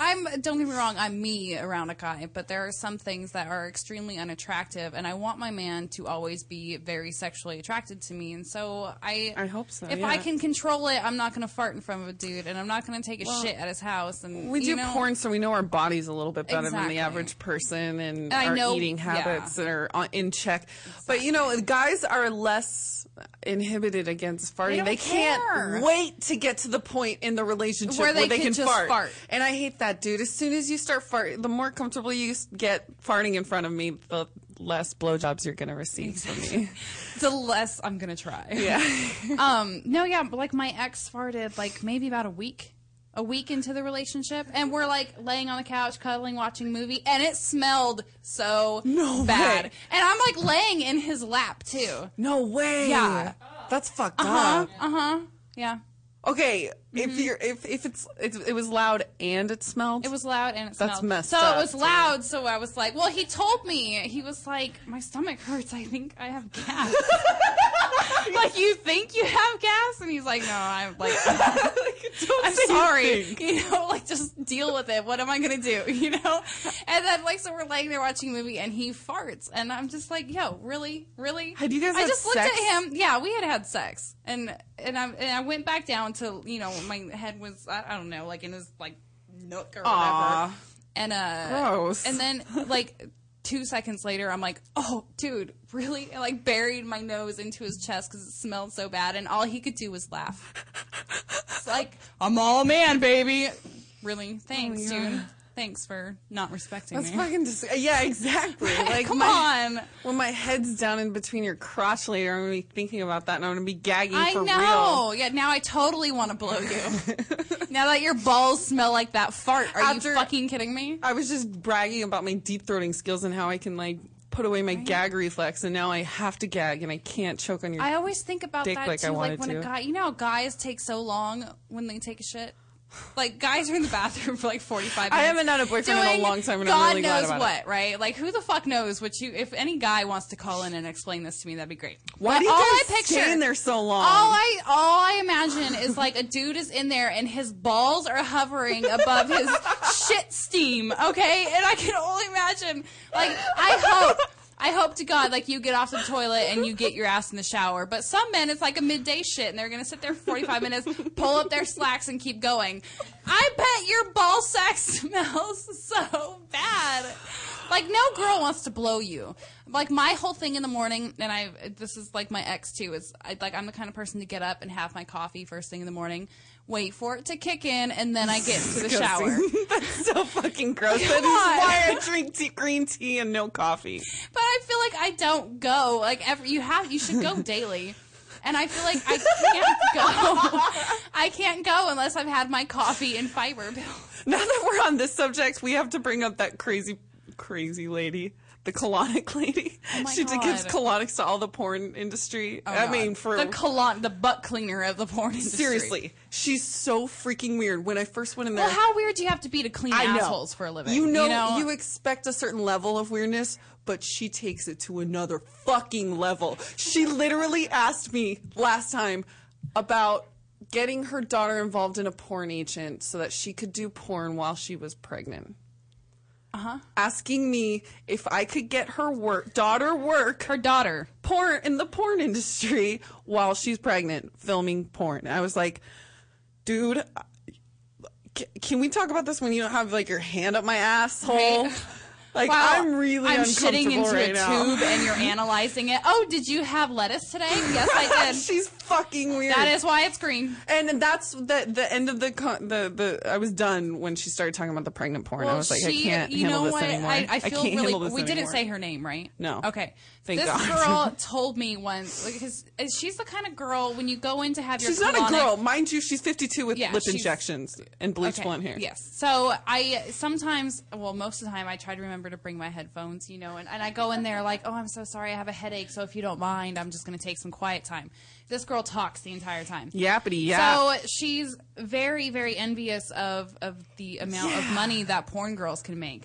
I'm don't get me wrong I'm me around a guy but there are some things that are extremely unattractive and I want my man to always be very sexually attracted to me and so I I hope so. if yeah. I can control it I'm not gonna fart in front of a dude and I'm not gonna take a Well, shit at his house and We do know, porn, so we know our bodies a little bit better than the average person, and, And our know- eating yeah. habits are uh, in check. But you know, guys are less inhibited against farting. don't They can't wait to get to the point in the relationship Where where they they, can can just fart. fart. And I hate that, dude. As soon as you start farting, the more comfortable you get farting in front of me, the less blowjobs you're gonna receive from me. the less I'm gonna try. Yeah. um. No. Yeah. But like my ex farted like maybe about a week, a week into the relationship, and we're like laying on the couch, cuddling, watching a movie, and it smelled so No bad. way. And I'm like laying in his lap too. No way. Yeah. That's fucked Uh huh. up. Uh huh. Yeah. Okay, if Mm-hmm. you're if if it's, it's it was loud and it smelled. It was loud and it smelled. That's messed so up, it was dude. loud. So I was like, well, he told me. He was like, my stomach hurts. I think I have gas. like you think you have gas, and he's like, no, I'm like, I'm say you sorry. think. You know, like just deal with it. What am I gonna do? You know? And then like so we're laying there watching a movie, and he farts, and I'm just like, yo, really, really? Had you guys I had just looked sex? at him. Yeah, we had had sex, and and I and I went back down to you know my head was I, I don't know like in his like nook or whatever, and uh, Gross. And then like two seconds later, I'm like, oh, dude, really? I like buried my nose into his chest because it smelled so bad, and all he could do was laugh. it's like I'm all man, baby. Really? Thanks, Oh, yeah. dude. Thanks for not respecting That's me. fucking dis- yeah, exactly. Like Come my- on. When my head's down in between your crotch later, I'm gonna be thinking about that, and I'm gonna be gagging I for know. real. Yeah, now I totally want to blow you. now that your balls smell like that fart, are After- you fucking kidding me? I was just bragging about my deep throating skills and how I can like put away my gag reflex, and now I have to gag, and I can't choke on your. I always think about dick that like I too. Like wanted when a to. guy, you know, how guys take so long when they take a shit. Like guys are in the bathroom for like forty five. I haven't had a boyfriend in a long time, and God I'm really knows what, it. right? Like who the fuck knows what you? If any guy wants to call in and explain this to me, that'd be great. Why But do you all guys I picture, stay in there so long? All I all I imagine is like a dude is in there and his balls are hovering above his shit steam. Okay, and I can only imagine. Like I hope. I hope to God, like you get off the toilet and you get your ass in the shower. But some men, it's like a midday shit, and they're gonna sit there for 45 minutes, pull up their slacks, and keep going. I bet your ball sack smells so bad. Like no girl wants to blow you. Like my whole thing in the morning, and I this is like my ex too. Is I like I'm the kind of person to get up and have my coffee first thing in the morning, wait for it to kick in, and then I get into the shower. That's so fucking gross. That is why I drink tea, green tea and no coffee. But I feel like I don't go. Like every you have you should go daily. And I feel like I can't go. I can't go unless I've had my coffee and fiber pills. Now that we're on this subject, we have to bring up that crazy, crazy lady the colonic lady. Oh she God. gives colonics to all the porn industry. Oh, I God. mean, for the colon, the butt cleaner of the porn industry. seriously, she's so freaking weird. When I first went in there, Well, how weird do you have to be to clean I know. assholes for a living? You know, you you, expect a certain level of weirdness, but she takes it to another fucking level. She literally asked me last time about getting her daughter involved in a porn agent so that she could do porn while she was pregnant. Uh huh. Asking me if I could get her work daughter work her daughter porn in the porn industry while she's pregnant filming porn. I was like, dude, can we talk about this when you don't have like your hand up my asshole? Right. Like Wow, I'm really I'm shitting into right a now. tube and you're analyzing it. Oh, did you have lettuce today? Yes, I did. She's fucking weird. That is why it's green. And that's the the end of the con- the the. I was done when she started talking about the pregnant porn. I was like, she, I can't you handle know this what? anymore. I, I feel can't really. we didn't anymore. say her name, right? No. Okay. Thank this God. girl told me once because uh, she's the kind of girl when you go in to have your She's not a girl, mind you. She's 52 with Yeah, lip injections and bleach Okay, blonde hair. Yes. So I sometimes, well, most of the time, I try to remember to bring my headphones, you know, and, and I go in there like, oh, I'm so sorry, I have a headache, so if you don't mind, I'm just going to take some quiet time. This girl talks the entire time. Yappity yap. So she's very, very envious of of the amount of money that porn girls can make.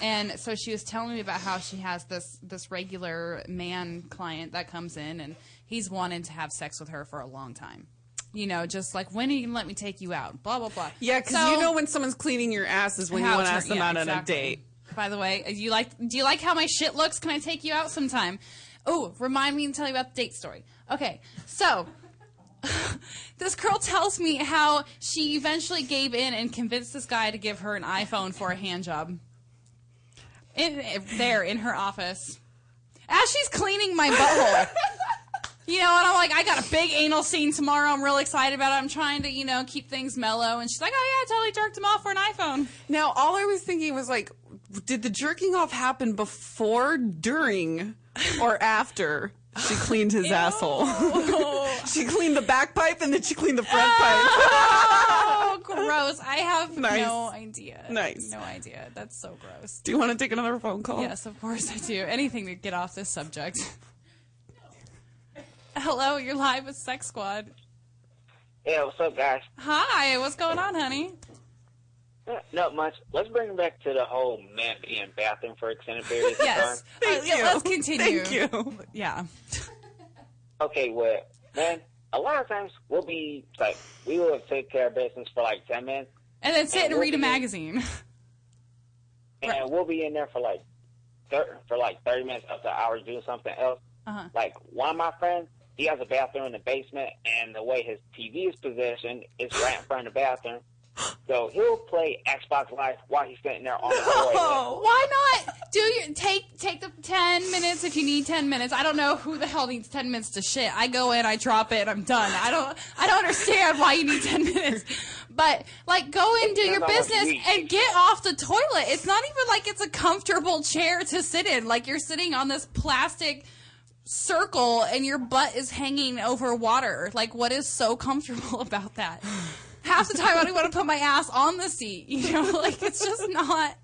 And so she was telling me about how she has this this regular man client that comes in and he's wanted to have sex with her for a long time. You know, just like when are you gonna let me take you out? Blah blah blah. Yeah, because So- you know when someone's cleaning your ass is when you want to ask them yeah, out on a date. By the way, you like? Do you like how my shit looks? Can I take you out sometime? Oh, remind me and tell you about the date story. Okay, so this girl tells me how she eventually gave in and convinced this guy to give her an iPhone for a hand job. In, there in her office, as she's cleaning my butthole. You know, and I'm like, I got a big anal scene tomorrow. I'm real excited about it. I'm trying to, you know, keep things mellow. And she's like, oh yeah, I totally jerked him off for an iPhone. Now, all I was thinking was like, did the jerking off happen before, during, or after she cleaned his asshole? she cleaned the back pipe and then she cleaned the front Oh, pipe. gross. I have Nice. no idea. Nice. No idea. That's so gross. Do you want to take another phone call? Yes, of course I do. Anything to get off this subject. Hello, you're live with Sex Squad. Yeah, what's up, guys? Hi, what's going on, honey? Uh, Not much. Let's bring it back to the whole man being bathroom for extended periods of Yes. time. Uh, yeah, let's continue. Thank you. Yeah. Okay, well, man, a lot of times we'll be like, we will take care of business for like 10 minutes, And then sit and we'll read a be- magazine. and we'll be in there for like, thir- for like 30 minutes up to an hour doing something else. Uh-huh. Like, one of my friends, he has a bathroom in the basement, and the way his TV is positioned is right in front of the bathroom. So he'll play Xbox Live while he's sitting there on the toilet. Why not? Do your take take the ten minutes if you need ten minutes. I don't know who the hell needs ten minutes to shit. I go in, I drop it, I'm done. I don't I don't understand why you need ten minutes. But like go in, do your depends on what business you and get off the toilet. It's not even like it's a comfortable chair to sit in. Like you're sitting on this plastic circle and your butt is hanging over water. Like what is so comfortable about that? Half the time I don't want to put my ass on the seat. You know, like it's just not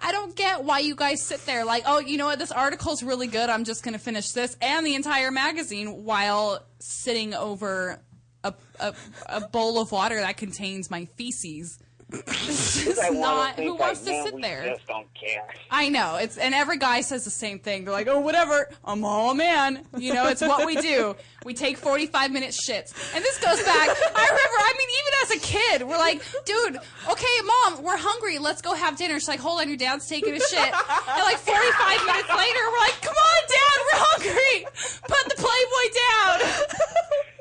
I don't get why you guys sit there like, oh, you know what, this article's really good. I'm just going to finish this and the entire magazine while sitting over a, a, a bowl of water that contains my feces. It's It's like just one of those not. things Who wants to man, sit there? just don't care. I know it's and every guy says the same thing. They're like, "Oh, whatever, I'm all man." You know, it's what we do. We take 45 minute shits, and this goes back. I remember. I mean, even as a kid, we're like, "Dude, okay, mom, we're hungry. Let's go have dinner." She's like, "Hold on, your dad's taking a shit." And like 45 minutes later, we're like, "Come on, dad, we're hungry. Put the Playboy down."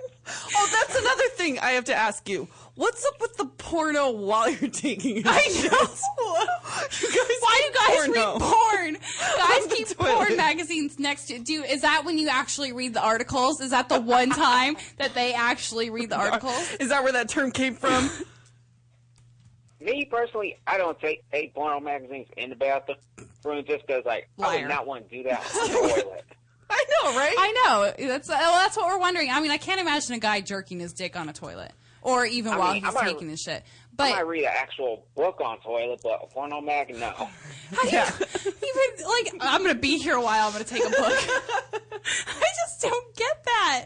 Oh, that's another thing I have to ask you. What's up with the porno while you're taking a I shit? know. You guys Why do guys porno. read porn? Guys keep toilet. porn magazines next to do. Is that when you actually read the articles? Is that the one time that they actually read the articles? Is that where that term came from? Me personally, I don't take take porno magazines in the bathroom just because, like, I Liar. would not want to do that on the toilet. I know, right? I know. That's well, that's what we're wondering. I mean, I can't imagine a guy jerking his dick on a toilet or even I while mean, I he's might- taking the shit. I But might read an actual book on toilet, but a porno mag, no. Yeah. even like I'm gonna be here a while. I'm gonna take a book. I just don't get that.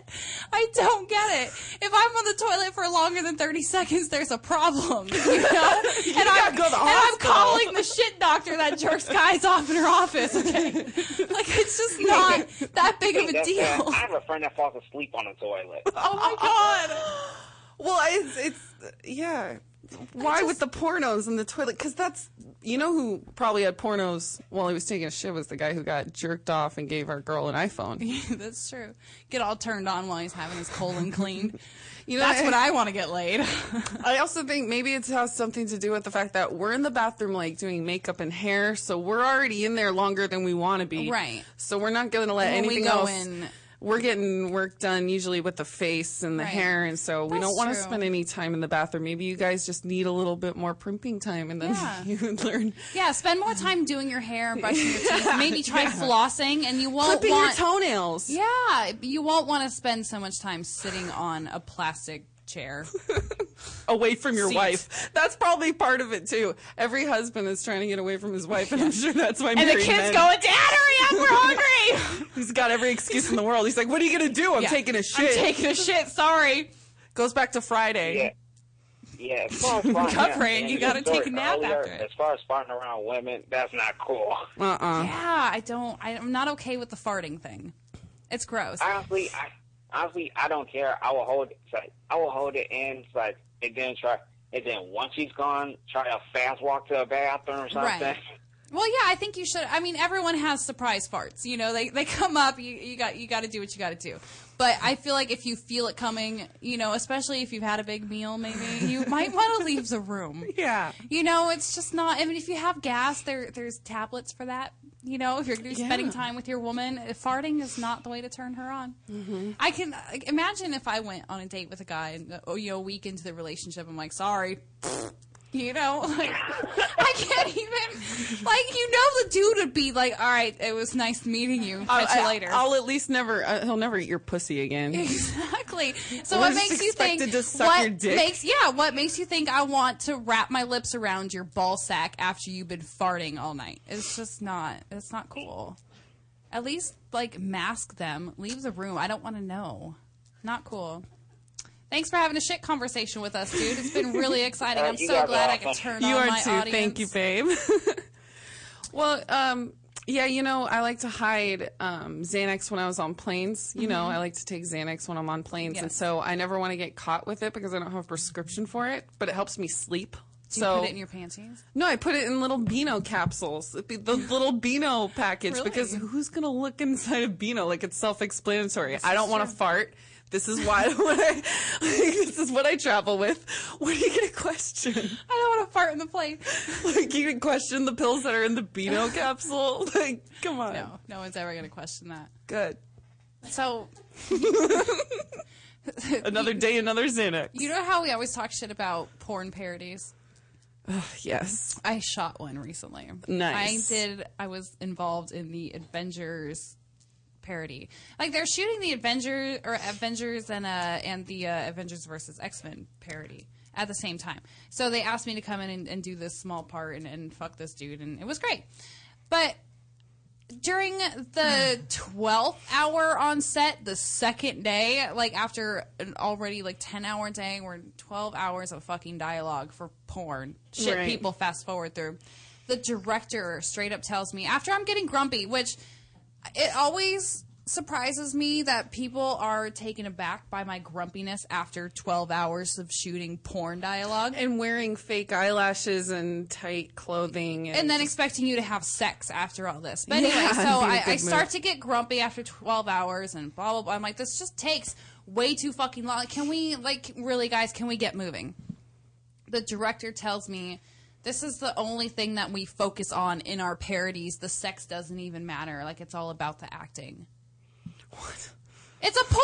I don't get it. If I'm on the toilet for longer than 30 seconds, there's a problem. You know? and I'm, go to and I'm calling the shit doctor that jerks guys off in her office. Okay, like it's just not that big of a deal. I have a friend that falls asleep on the toilet. Oh my god. Well, it's it's yeah. Why with the pornos in the toilet? Because that's you know who probably had pornos while he was taking a shit was the guy who got jerked off and gave our girl an iPhone. Yeah, that's true. Get all turned on while he's having his colon cleaned. You know, That's I- when I want to get laid. I also think maybe it has something to do with the fact that we're in the bathroom like doing makeup and hair, so we're already in there longer than we want to be. Right. So we're not going to let When anything go else. in- We're getting work done usually with the face and the Right. hair, and so we That's don't want to spend any time in the bathroom. Maybe you guys just need a little bit more primping time, and then Yeah. you would learn Yeah, spend more time doing your hair and brushing your teeth. Maybe try Yeah. flossing, and you won't clipping want your toenails. Yeah, you won't want to spend so much time sitting on a plastic chair. away from your Seat. wife. That's probably part of it too. Every husband is trying to get away from his wife, and I'm sure that's why. and the kids men- going, "Dad, hurry up, we're hungry." He's got every excuse in the world. He's like, "What are you gonna do? I'm Yeah. taking a I'm shit." taking a shit. Sorry. Goes back to Friday. Yeah. Yeah, as far as Covering, yeah, you and gotta the take a nap earlier, after it. As far as farting around women, that's not cool. Uh uh Yeah, I don't. I, I'm not okay with the farting thing. It's gross. Honestly, I honestly I don't care. I will hold it. Like, I will hold it in. Like and then try. And then once she's gone, try to fast walk to a bathroom or something. Right. Well, yeah, I think you should. I mean, everyone has surprise farts. You know, they they come up. You you got you got to do what you got to do. But I feel like if you feel it coming, you know, especially if you've had a big meal, maybe you might want to leave the room. Yeah. You know, it's just not. I mean, if you have gas, there there's tablets for that. You know, if you're be spending time with your woman, farting is not the way to turn her on. Mm-hmm. I can like, imagine if I went on a date with a guy and oh, you know, a week into the relationship, I'm like, sorry. You know, like I can't even. Like you know, the dude would be like, "All right, it was nice meeting you. Catch you later." I'll at least never. Uh, he'll never eat your pussy again. Exactly. So what makes you think? what makes yeah? What makes you think I want to wrap my lips around your ball sack after you've been farting all night? It's just not. It's not cool. At least like mask them. Leave the room. I don't want to know. Not cool. Thanks for having a shit conversation with us, dude. It's been really exciting. I'm so guys are glad I could awesome. turn You on are my too. audience. Thank you, babe. well, um, yeah, you know, I like to hide um, Xanax when I was on planes. You know, Mhm. I like to take Xanax when I'm on planes, and so I never want to get caught with it because I don't have a prescription for it. But it helps me sleep. Do so you put it in your panties? no, I put it in little Beano capsules, the, the little Beano package, Really? because who's gonna look inside of Beano? Like it's self-explanatory. I don't want to fart. This is why I, this is what I travel with. What are you gonna question? I don't want to fart in the plane. Like you can question the pills that are in the Beano capsule? Like, come on. No, no one's ever going to question that. Good. So, Another day, another Xanax. you know how we always talk shit about porn parodies? yes. I shot one recently. Nice. I did. I was involved in the Avengers parody. Like they're shooting the Avengers or Avengers and uh and the uh, Avengers versus X Men parody at the same time. So they asked me to come in and, and do this small part and, and fuck this dude, and it was great. But during the 12th hour on set the second day like after an already like 10 hour day we're 12 hours of fucking dialogue for porn shit Right. people fast forward through the director straight up tells me after i'm getting grumpy which it always surprises me that people are taken aback by my grumpiness after 12 hours of shooting porn dialogue And wearing fake eyelashes and tight clothing, and, and then expecting you to have sex after all this. But anyway, it'd so I, I start to get grumpy after 12 hours and blah, blah, blah. I'm like, this just takes way too fucking long. Can we, like, really, guys, can we get moving? The director tells me this is the only thing that we focus on in our parodies. The sex doesn't even matter. Like, it's all about the acting. It's a porn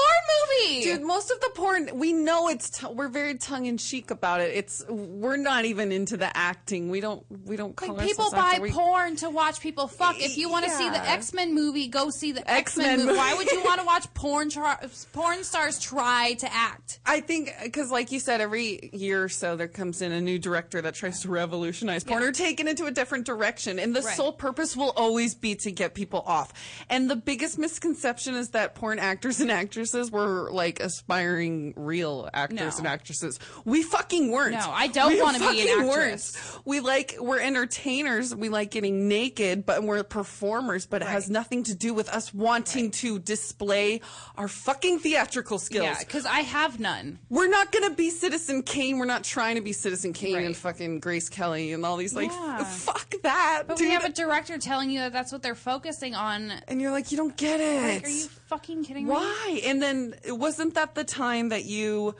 movie, Dude, most of the porn we know it's t- we're very tongue in cheek about it. It's we're not even into the acting. We don't we don't call Like people buy. We- porn to watch people fuck. If you want to see the X Men movie, go see the X Men movie. Why would you want to watch porn tra- porn stars try to act? I think because, like you said, every year or so there comes in a new director that tries to revolutionize porn or take it into a different direction, and the Right. sole purpose will always be to get people off. And the biggest misconception is that porn actors and actresses were like aspiring real actors No. and actresses. We fucking weren't. No, I don't We wanna be an actress. weren't. We like we're entertainers. We like getting naked, but we're performers. But it has nothing to do with us wanting to display our fucking theatrical skills. Yeah, because I have none. We're not gonna be Citizen Kane. We're not trying to be Citizen Kane Right. and fucking Grace Kelly and all these like Yeah. fuck that. But dude. we have a director telling you that that's what they're focusing on, and you're like, you don't get it. Like, are you fucking kidding me? Why? And then wasn't that the time that you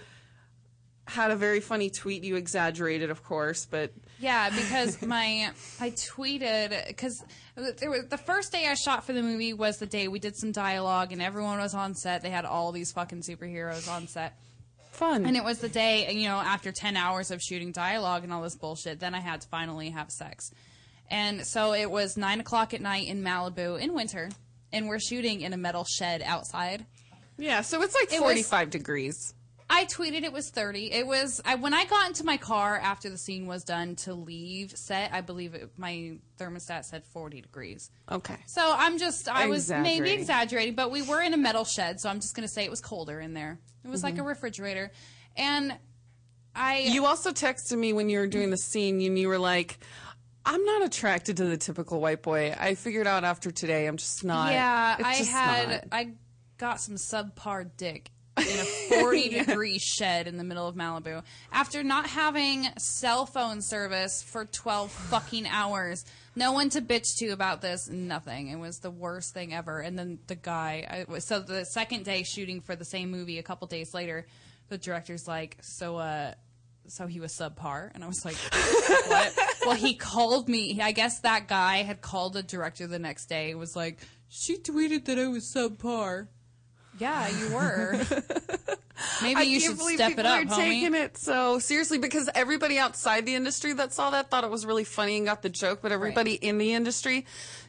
had a very funny tweet? You exaggerated, of course, but Yeah, because my I tweeted because there was the first day I shot for the movie was the day we did some dialogue and everyone was on set. They had all these fucking superheroes on set. Fun. And it was the day, you know, after 10 hours of shooting dialogue and all this bullshit, then I had to finally have sex. And so it was 9 o'clock at night in Malibu in winter, and we're shooting in a metal shed outside. yeah, so it's like It was- 45 degrees. I tweeted it was 30. It was I, when I got into my car after the scene was done to leave set. I believe it, my thermostat said 40 degrees. Okay. So I'm just I was maybe Exaggerating. but we were in a metal shed, so I'm just going to say it was colder in there. It was like Mhm. a refrigerator. And I You also texted me when you were doing the scene, and you were like, "I'm not attracted to the typical white boy." I figured out after today, I'm just not. Yeah, I had not. I got some subpar dick in a 40 degree shed in the middle of Malibu after not having cell phone service for 12 fucking hours. No one to bitch to about this, nothing. It was the worst thing ever. And then the guy, I, so the second day shooting for the same movie a couple days later, the director's like, so uh so he was subpar and I was like, what? well, he called me. I guess that guy had called the director the next day. It was like, she tweeted that I was subpar. Yeah, you were. Maybe I you can't should believe step people it up, are homie. taking it so seriously because everybody outside the industry that saw that thought it was really funny and got the joke, but everybody in the industry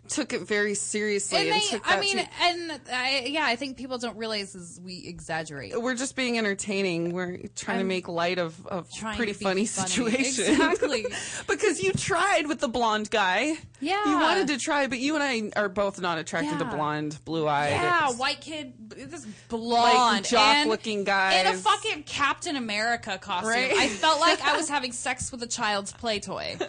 took it very seriously. And And, they, I mean, to- and I, yeah, I think people don't realize is we exaggerate. we're just being entertaining. We're trying to I'm make light of of pretty funny, funny. situation. Exactly. because you tried with the blonde guy. Yeah. You wanted to try, but you and I are both not attracted to blonde, blue eyed. Yeah, white kid, this blonde, like, jock-looking guy in a fucking Captain America costume. Right? I felt like I was having sex with a child's play toy.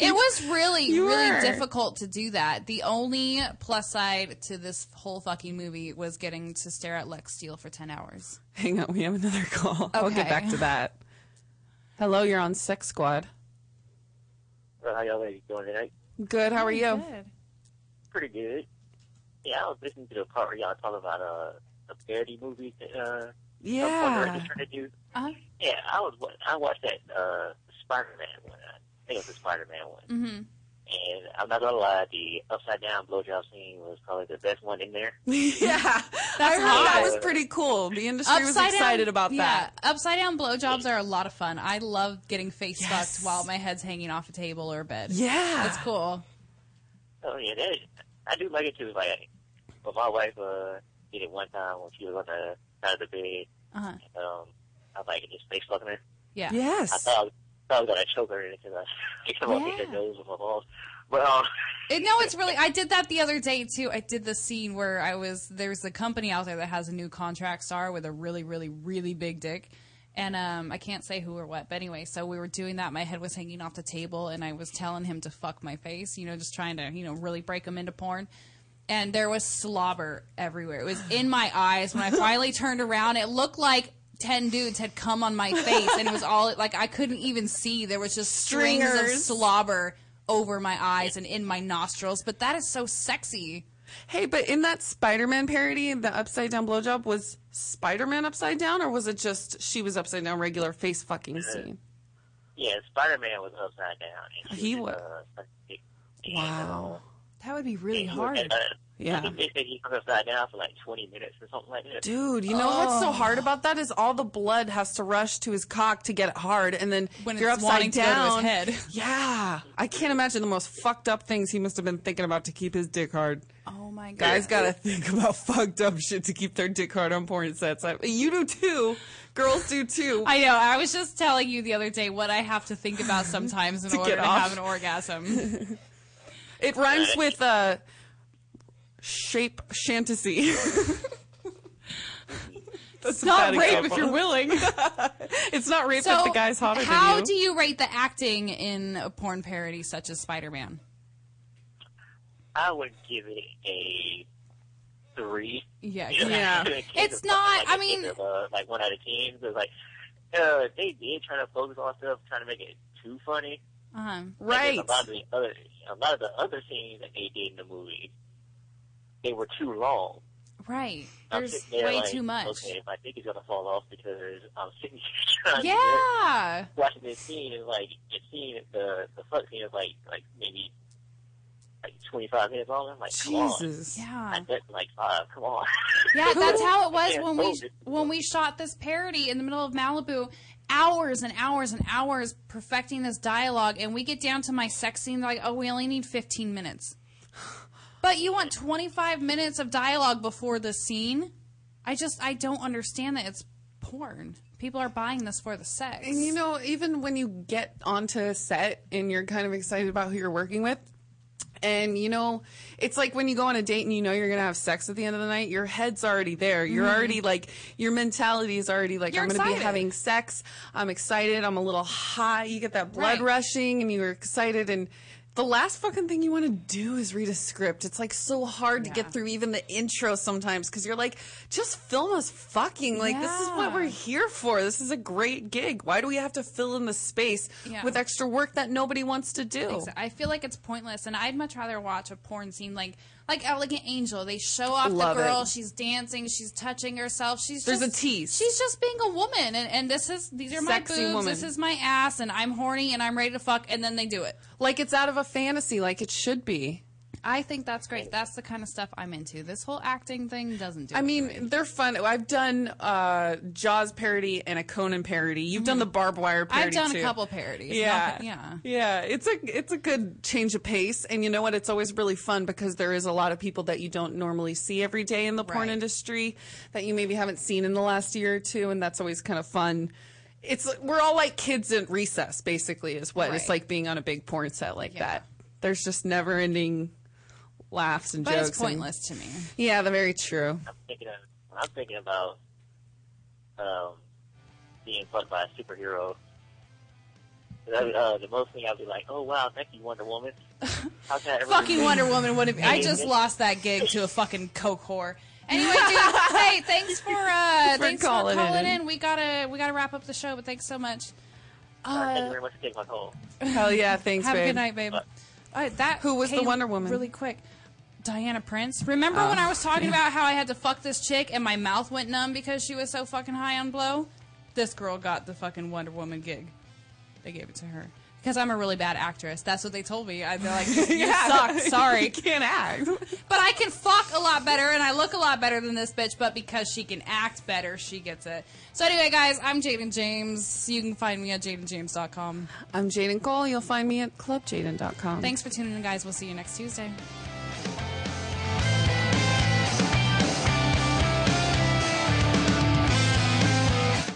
It was really, You really were. difficult to do that. The only plus side to this whole fucking movie was getting to stare at Lex Steele for ten hours. Hang on, we have another call. I'll get back to that. Hello, you're on Sex Squad. Well, how y'all ladies doing tonight? Good. How are you? Pretty good. Yeah, I was listening to the part where y'all talk about uh the parody movies that uh Yeah. some trying to do. Uh-huh. Yeah, I was wa- I watched that uh Spider Man one. I think it was the Spider Man one. Mm-hmm. And I'm not gonna lie, the upside down blowjob scene was probably the best one in there. yeah, That's I heard that was pretty cool. The industry was excited about that. yeah, that. Upside down blowjobs are a lot of fun. I love getting face fucked while my head's hanging off a table or a bed. Yeah. That's cool. Oh yeah, that I do like it too. Like, but my wife uh did it one time when she was on the side of the bed. Uh-huh. Um, I like it just face fucking her. Yeah. Yes. I thought I was, I choke her because I because I Yeah. hit her nose with my balls. But um, It, no, it's really. I did that the other day too. I did the scene where I was. There's a company out there that has a new contract star with a really, really, really big dick, and um, I can't say who or what. But anyway, so we were doing that. My head was hanging off the table, and I was telling him to fuck my face. You know, just trying to, you know, really break him into porn. And there was slobber everywhere. It was in my eyes. When I finally turned around, it looked like. Ten dudes had come on my face, and it was all like I couldn't even see. There was just strings of slobber over my eyes and in my nostrils, but that is so sexy. Hey, but in that Spider-Man parody, the upside down blowjob was Spider-Man upside down, or was it just she was upside down, regular face fucking scene? yeah, Spider Man was upside down. And she He was. was. Uh, such a dick. Wow. That would be really hard. Was, uh, Yeah. I think they said he hung upside down for like 20 minutes or something like that. Dude, you know what's so Oh. hard about that is all the blood has to rush to his cock to get it hard, and then When you're it's upside wanting to go to his down. head. Yeah, I can't imagine the most fucked up things he must have been thinking about to keep his dick hard. Oh my god. Guys gotta think about fucked up shit to keep their dick hard on porn sets. I, you do too. Girls do too. I know. I was just telling you the other day what I have to think about sometimes in To order get to have an orgasm. It rhymes with uh, shape shantasy. it's not rape if you're willing. it's not rape so, if the guy's hotter how than you. do you rate the acting in a porn parody such as Spider-Man? I would give it a three. Yeah, You know, yeah. It's not- something I mean- a- uh, like one out of ten. It's like uh, they did try to focus on stuff, trying to make it too funny. Uh-huh. Like, A lot of the other, a lot of the other scenes that they did in the movie, they were too long. Right. I'm There's there way like, too much. Okay, my dick is gonna fall off because I'm sitting here trying Yeah. to watching this scene like the scene, the the fuck scene is like like maybe like 25 minutes long. I'm like, come on. Yeah. I bet like five. Come on. Yeah, that's how it was when we when we shot this parody in the middle of Malibu. Hours and hours and hours perfecting this dialogue, and we get down to my sex scene. They're like, "Oh, we only need 15 minutes." But you want 25 minutes of dialogue before the scene? I just I don't understand that it's porn. People are buying this for the sex. And you know, even when you get onto a set and you're kind of excited about who you're working with, and you know, it's like when you go on a date and you know you're gonna have sex at the end of the night, your head's already there. You're Mhm. already like, your mentality is already like, You're I'm gonna be having sex. I'm excited. I'm a little high. You get that blood Right. rushing and you're excited and. The last fucking thing you want to do is read a script. It's like so hard to get through even the intro sometimes because you're like, just film us fucking. Like, this is what we're here for. This is a great gig. Why do we have to fill in the space Yeah. with extra work that nobody wants to do? I feel like it's pointless, and I'd much rather watch a porn scene like like Elegant Angel. They show off Love the girl. it. She's dancing. She's touching herself. She's There's just, a tease. She's just being a woman, and, and this is these are my Sexy boobs. woman. This is my ass, and I'm horny, and I'm ready to fuck, and then they do it. Like it's out of a fantasy, like it should be. I think that's great. That's the kind of stuff I'm into. This whole acting thing doesn't do. I mean, me. they're fun. I've done uh, Jaws parody and a Conan parody. You've done the barbed wire Mm-hmm. I've done too. a couple parodies. Yeah, Not- yeah. yeah. It's a it's a good change of pace, and you know what? It's always really fun because there is a lot of people that you don't normally see every day in the porn Right. industry that you maybe haven't seen in the last year or two, and that's always kind of fun. It's we're all like kids in recess, basically, is what it's like being on a big porn set like that. There's just never ending laughs and But jokes. it's and- pointless to me. yeah, they're very true. I'm thinking of, I'm thinking about um, being fucked by a superhero. That, uh, the most thing I'd be like, oh wow, thank you, Wonder Woman. How can I ever Fucking Wonder? Woman would have. I just lost that gig to a fucking coke whore. Anyway, dude. hey, thanks for uh, For thanks calling for calling in. in. We gotta we gotta wrap up the show, but thanks so much. Uh, thank you Uh, very much for taking my call. Hell yeah, thanks, have babe. a good night, babe. Uh, that Who was the Wonder Woman? Really quick. Diana Prince. Remember Oh, when I was talking oh, yeah. about how I had to fuck this chick and my mouth went numb because she was so fucking high on blow? This girl got the fucking Wonder Woman gig. They gave it to her. Because I'm a really bad actress. That's what they told me. I- They're like, you Yeah. suck. Sorry. You can't act. But I can fuck a lot better and I look a lot better than this bitch, but because she can act better, she gets it. So anyway, guys, I'm Jaden James. You can find me at jadenjames.com. I'm Jaden Cole. You'll find me at clubjaden.com. Thanks for tuning in, guys. We'll see you next Tuesday.